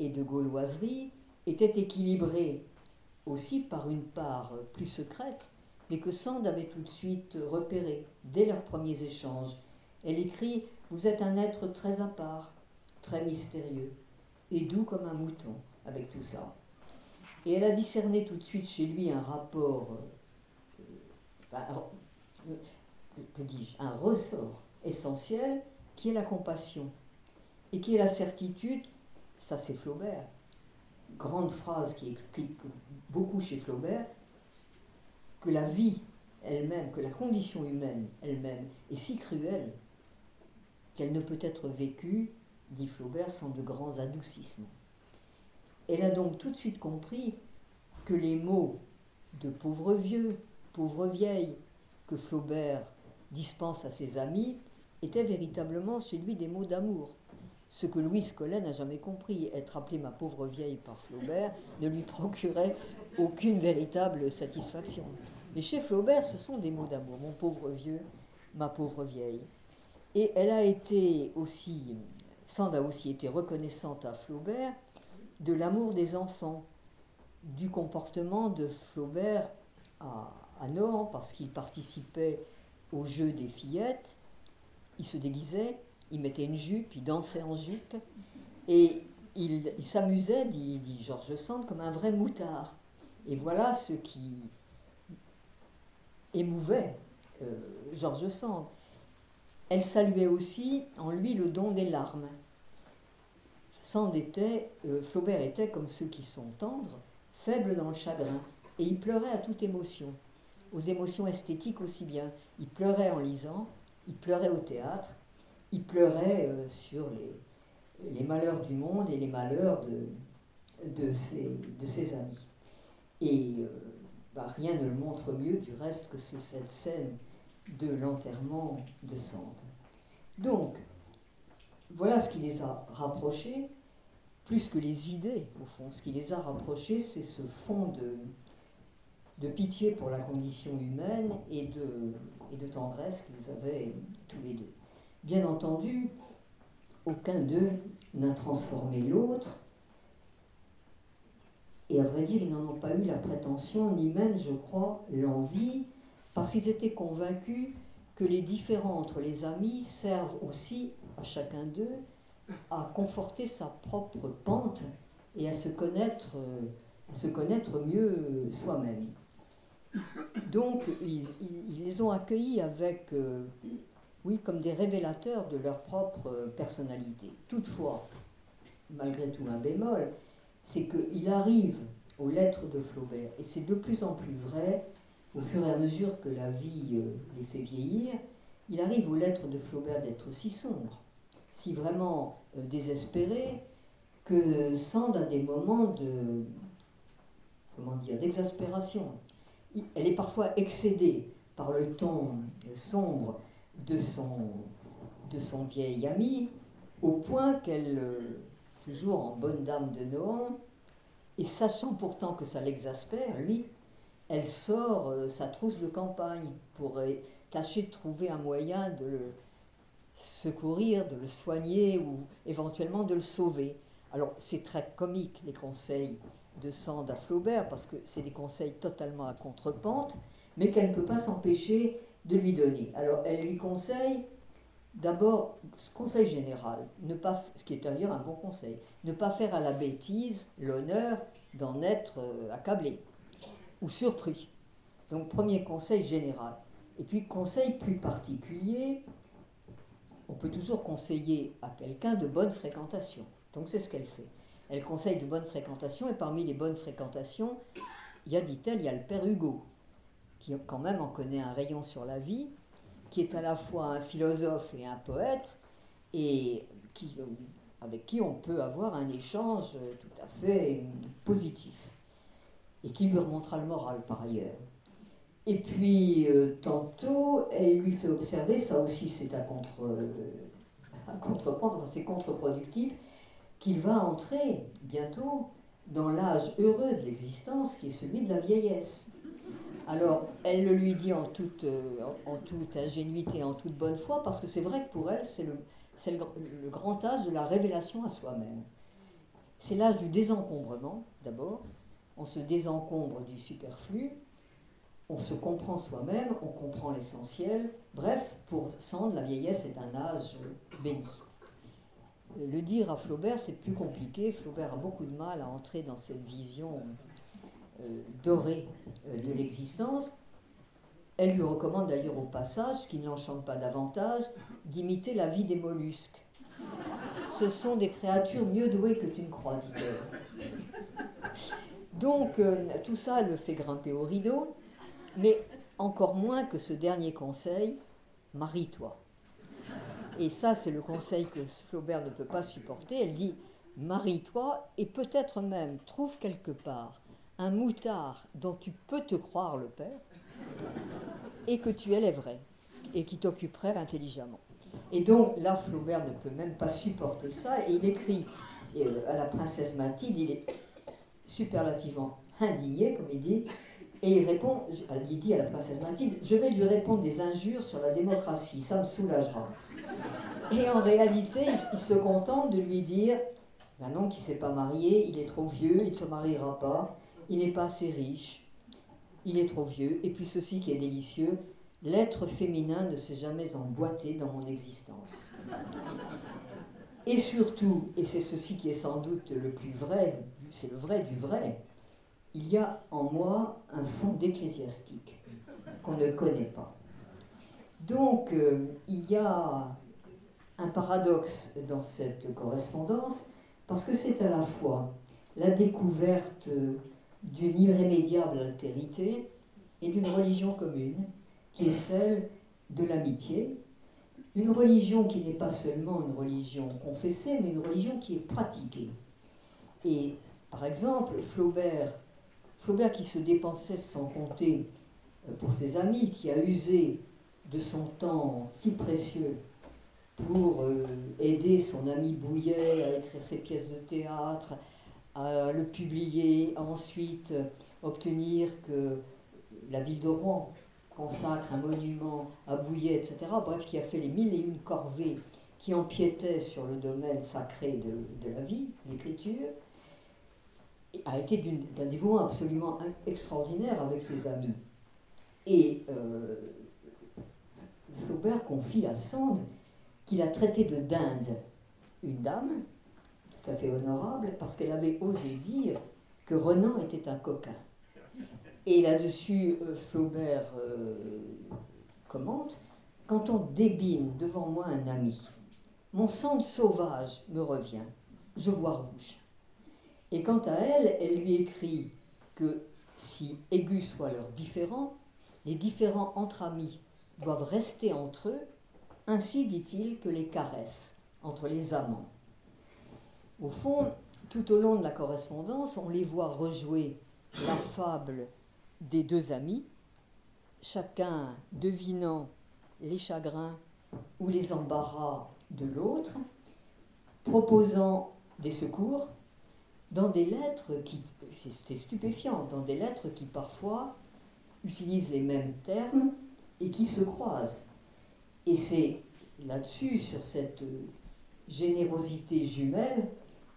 et de gauloiserie, était équilibrée aussi par une part plus secrète, mais que Sand avait tout de suite repérée dès leurs premiers échanges. Elle écrit Vous êtes un être très à part, très mystérieux, et doux comme un mouton, avec tout ça. Et elle a discerné tout de suite chez lui un rapport, euh, que dis-je, un ressort essentiel qui est la compassion, et qui est la certitude, ça c'est Flaubert, grande phrase qui explique beaucoup chez Flaubert, que la vie elle-même, que la condition humaine elle-même est si cruelle qu'elle ne peut être vécue dit Flaubert, sans de grands adoucissements. Elle a donc tout de suite compris que les mots de pauvre vieux, pauvre vieille, que Flaubert dispense à ses amis, étaient véritablement chez lui des mots d'amour. Ce que Louise Collet n'a jamais compris, être appelée ma pauvre vieille par Flaubert, ne lui procurait aucune véritable satisfaction. Mais chez Flaubert, ce sont des mots d'amour, mon pauvre vieux, ma pauvre vieille. Et elle a été aussi Sand a aussi été reconnaissante à Flaubert de l'amour des enfants, du comportement de Flaubert à, à Nohant, parce qu'il participait au jeu des fillettes, il se déguisait, il mettait une jupe, il dansait en jupe, et il, s'amusait, dit, Georges Sand, comme un vrai moutard. Et voilà ce qui émouvait euh, Georges Sand. Elle saluait aussi en lui le don des larmes. Sand était, euh, Flaubert était comme ceux qui sont tendres, faibles dans le chagrin, et il pleurait à toute émotion, aux émotions esthétiques aussi bien. Il pleurait en lisant, il pleurait au théâtre, il pleurait euh, sur les, malheurs du monde et les malheurs de, de, ses, de ses amis. Et euh, bah, rien ne le montre mieux du reste que cette scène de l'enterrement de Sand. Donc, voilà ce qui les a rapprochés, plus que les idées, au fond. Ce qui les a rapprochés, c'est ce fond de, de pitié pour la condition humaine et de, et de tendresse qu'ils avaient tous les deux. Bien entendu, aucun d'eux n'a transformé l'autre, et à vrai dire, ils n'en ont pas eu la prétention, ni même, je crois, l'envie, parce qu'ils étaient convaincus que les différends entre les amis servent aussi à chacun d'eux à conforter sa propre pente et à se connaître, à se connaître mieux soi-même. Donc, ils, les ont accueillis avec, euh, oui, comme des révélateurs de leur propre personnalité. Toutefois, malgré tout un bémol, c'est qu'il arrive aux lettres de Flaubert, et c'est de plus en plus vrai, au fur et à mesure que la vie euh, les fait vieillir, il arrive aux lettres de Flaubert d'être si sombres, si vraiment euh, désespérées, que Sand a des moments de comment dire d'exaspération. Elle est parfois excédée par le ton sombre de son, de son vieil ami, au point qu'elle, euh, toujours en bonne dame de Nohant, et sachant pourtant que ça l'exaspère, lui, elle sort euh, sa trousse de campagne pour euh, tâcher de trouver un moyen de le secourir, de le soigner ou éventuellement de le sauver. Alors c'est très comique les conseils de Sand à Flaubert parce que c'est des conseils totalement à contrepente, mais qu'elle ne peut pas s'empêcher de lui donner. Alors elle lui conseille d'abord, conseil général, ne pas, ce qui est d'ailleurs un bon conseil, ne pas faire à la bêtise l'honneur d'en être euh, accablé ou surpris. Donc premier conseil général. Et puis conseil plus particulier, on peut toujours conseiller à quelqu'un de bonne fréquentation. Donc c'est ce qu'elle fait. Elle conseille de bonne fréquentation et parmi les bonnes fréquentations, il y a, dit-elle, il y a le père Hugo, qui quand même en connaît un rayon sur la vie, qui est à la fois un philosophe et un poète, et avec qui on peut avoir un échange tout à fait positif, et qui lui remontera le moral par ailleurs. Et puis, euh, tantôt, elle lui fait observer, ça aussi c'est à, contre, euh, à contreprendre, c'est contre-productif, qu'il va entrer bientôt dans l'âge heureux de l'existence qui est celui de la vieillesse. Alors, elle le lui dit en toute, euh, ingénuité, en toute bonne foi, parce que c'est vrai que pour elle, c'est le, grand âge de la révélation à soi-même. C'est l'âge du désencombrement, d'abord. On se désencombre du superflu, on se comprend soi-même, on comprend l'essentiel. Bref, pour Sand, la vieillesse est un âge béni. Le dire à Flaubert, c'est plus compliqué. Flaubert a beaucoup de mal à entrer dans cette vision euh, dorée euh, de l'existence. Elle lui recommande d'ailleurs au passage, qui ne l'enchante pas davantage, d'imiter la vie des mollusques. Ce sont des créatures mieux douées que tu ne crois, dit-elle. Donc, euh, tout ça le fait grimper au rideau, mais encore moins que ce dernier conseil, marie-toi. Et ça, c'est le conseil que Flaubert ne peut pas supporter. Elle dit, marie-toi et peut-être même trouve quelque part un moutard dont tu peux te croire le père et que tu élèverais et qui t'occuperait intelligemment. Et donc là, Flaubert ne peut même pas supporter ça et il écrit euh, à la princesse Mathilde, il est superlativement indigné, comme il dit, et il répond, il dit à la princesse Mathilde, je vais lui répondre des injures sur la démocratie, ça me soulagera. Et en réalité, il, se contente de lui dire, ben non, qui ne s'est pas marié, il est trop vieux, il ne se mariera pas, il n'est pas assez riche, il est trop vieux, et puis ceci qui est délicieux, l'être féminin ne s'est jamais emboîté dans mon existence. Et surtout, et c'est ceci qui est sans doute le plus vrai, c'est le vrai du vrai, il y a en moi un fond d'ecclésiastique qu'on ne connaît pas. Donc, euh, il y a un paradoxe dans cette correspondance, parce que c'est à la fois la découverte d'une irrémédiable altérité et d'une religion commune, qui est celle de l'amitié, une religion qui n'est pas seulement une religion confessée, mais une religion qui est pratiquée. Et par exemple, Flaubert, Flaubert qui se dépensait sans compter euh, pour ses amis, qui a usé de son temps si précieux pour euh, aider son ami Bouillet à écrire ses pièces de théâtre, à le publier, ensuite obtenir que la ville de Rouen consacre un monument à Bouillet, etc. Bref, qui a fait les mille et une corvées qui empiétaient sur le domaine sacré de, la vie, l'écriture, a été d'un dévouement absolument extraordinaire avec ses amis. Et euh, Flaubert confie à Sand qu'il a traité de dinde une dame, tout à fait honorable, parce qu'elle avait osé dire que Renan était un coquin. Et là-dessus, euh, Flaubert euh, commente Quand on débine devant moi un ami, mon sang sauvage me revient, je vois rouge. Et quant à elle, elle lui écrit que si aigus soit leur différent, les différents entre amis doivent rester entre eux, ainsi dit-il que les caresses entre les amants. Au fond, tout au long de la correspondance, on les voit rejouer la fable des deux amis, chacun devinant les chagrins ou les embarras de l'autre, proposant des secours dans des lettres qui, c'était stupéfiant, dans des lettres qui parfois utilisent les mêmes termes et qui se croisent. Et c'est là-dessus, sur cette générosité jumelle,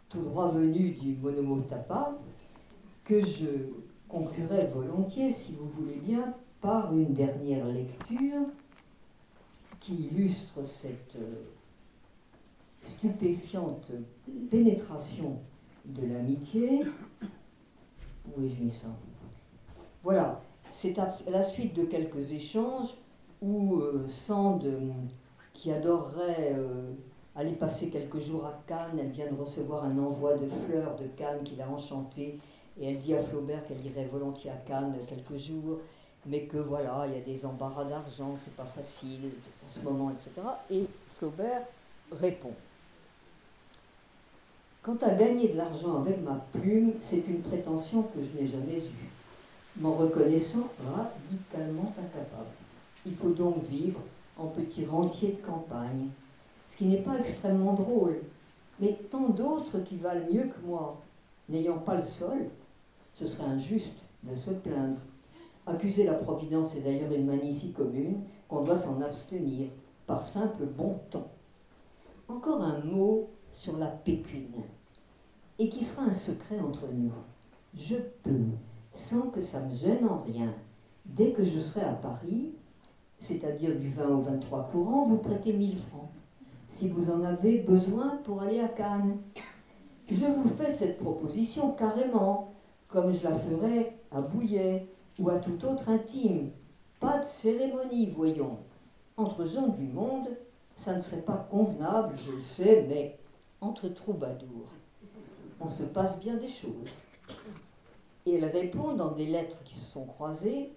tout droit venue du monomotapa, que je conclurai volontiers, si vous voulez bien, par une dernière lecture qui illustre cette euh, stupéfiante pénétration de l'amitié. Où ai-je mis ça Voilà, c'est à la suite de quelques échanges où euh, Sand, qui adorerait euh, aller passer quelques jours à Cannes, elle vient de recevoir un envoi de fleurs de Cannes qui l'a enchantée, et elle dit à Flaubert qu'elle irait volontiers à Cannes quelques jours, mais que voilà, il y a des embarras d'argent, c'est pas facile en ce moment, etc. Et Flaubert répond. Quant à gagner de l'argent avec ma plume, c'est une prétention que je n'ai jamais eue, m'en reconnaissant radicalement incapable. Il faut donc vivre en petit rentier de campagne, ce qui n'est pas extrêmement drôle, mais tant d'autres qui valent mieux que moi, n'ayant pas le sol, ce serait injuste de se plaindre. Accuser la Providence est d'ailleurs une manie si commune qu'on doit s'en abstenir, par simple bon ton. Encore un mot sur la pécune, et qui sera un secret entre nous. Je peux, sans que ça me gêne en rien, dès que je serai à Paris, c'est-à-dire du 20 au 23 courant, vous prêtez 1000 francs, si vous en avez besoin pour aller à Cannes. Je vous fais cette proposition carrément, comme je la ferais à Bouillet ou à tout autre intime. Pas de cérémonie, voyons. Entre gens du monde, ça ne serait pas convenable, je le sais, mais entre troubadours, on se passe bien des choses. Et elle répond dans des lettres qui se sont croisées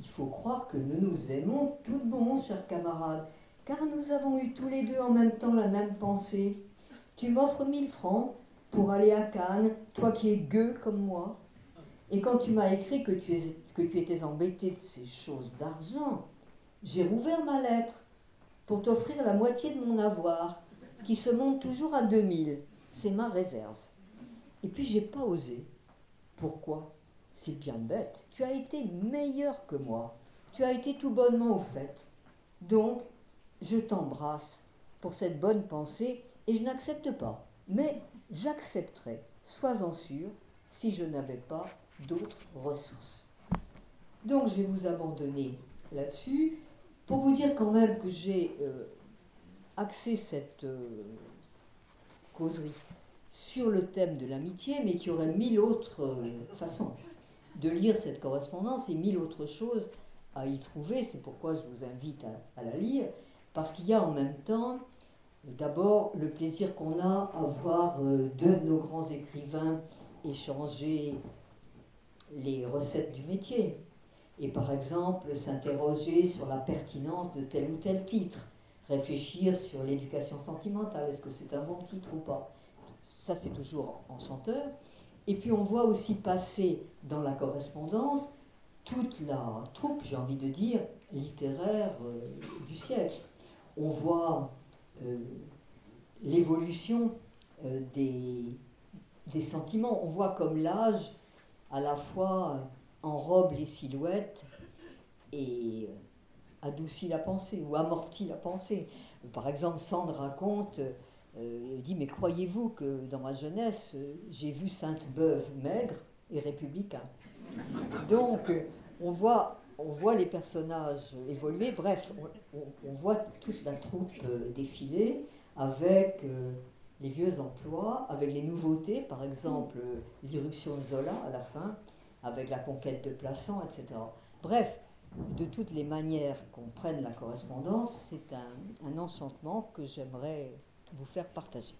Il faut croire que nous nous aimons tout bon, chers camarades, car nous avons eu tous les deux en même temps la même pensée. Tu m'offres mille francs pour aller à Cannes, toi qui es gueux comme moi. Et quand tu m'as écrit que tu, que tu étais embêté de ces choses d'argent, j'ai rouvert ma lettre pour t'offrir la moitié de mon avoir, qui se monte toujours à 2000. C'est ma réserve. Et puis j'ai pas osé. Pourquoi? C'est bien bête. Tu as été meilleur que moi. Tu as été tout bonnement au fait. Donc, je t'embrasse pour cette bonne pensée et je n'accepte pas. Mais j'accepterai, sois-en sûr, si je n'avais pas d'autres ressources. Donc je vais vous abandonner là-dessus pour vous dire quand même que j'ai euh, axé cette euh, causerie sur le thème de l'amitié, mais qu'il y aurait mille autres euh, façons de lire cette correspondance et mille autres choses à y trouver. C'est pourquoi je vous invite à, la lire, parce qu'il y a en même temps d'abord le plaisir qu'on a à voir deux de nos grands écrivains échanger les recettes du métier et par exemple s'interroger sur la pertinence de tel ou tel titre, réfléchir sur l'éducation sentimentale, est-ce que c'est un bon titre ou pas? Ça c'est toujours enchanteur. Et puis on voit aussi passer dans la correspondance toute la troupe, j'ai envie de dire, littéraire euh, du siècle. On voit euh, l'évolution euh, des, sentiments, on voit comme l'âge à la fois enrobe les silhouettes et adoucit la pensée ou amortit la pensée. Par exemple, Sandre raconte, euh, dit, mais croyez-vous que dans ma jeunesse, j'ai vu Sainte-Beuve maigre et républicain? Donc, on voit, on voit les personnages évoluer, bref, on, voit toute la troupe euh, défiler avec... Euh, les vieux emplois, avec les nouveautés, par exemple l'irruption de Zola à la fin, avec la conquête de Plassans, etc. Bref, de toutes les manières qu'on prenne la correspondance, c'est un enchantement que j'aimerais vous faire partager.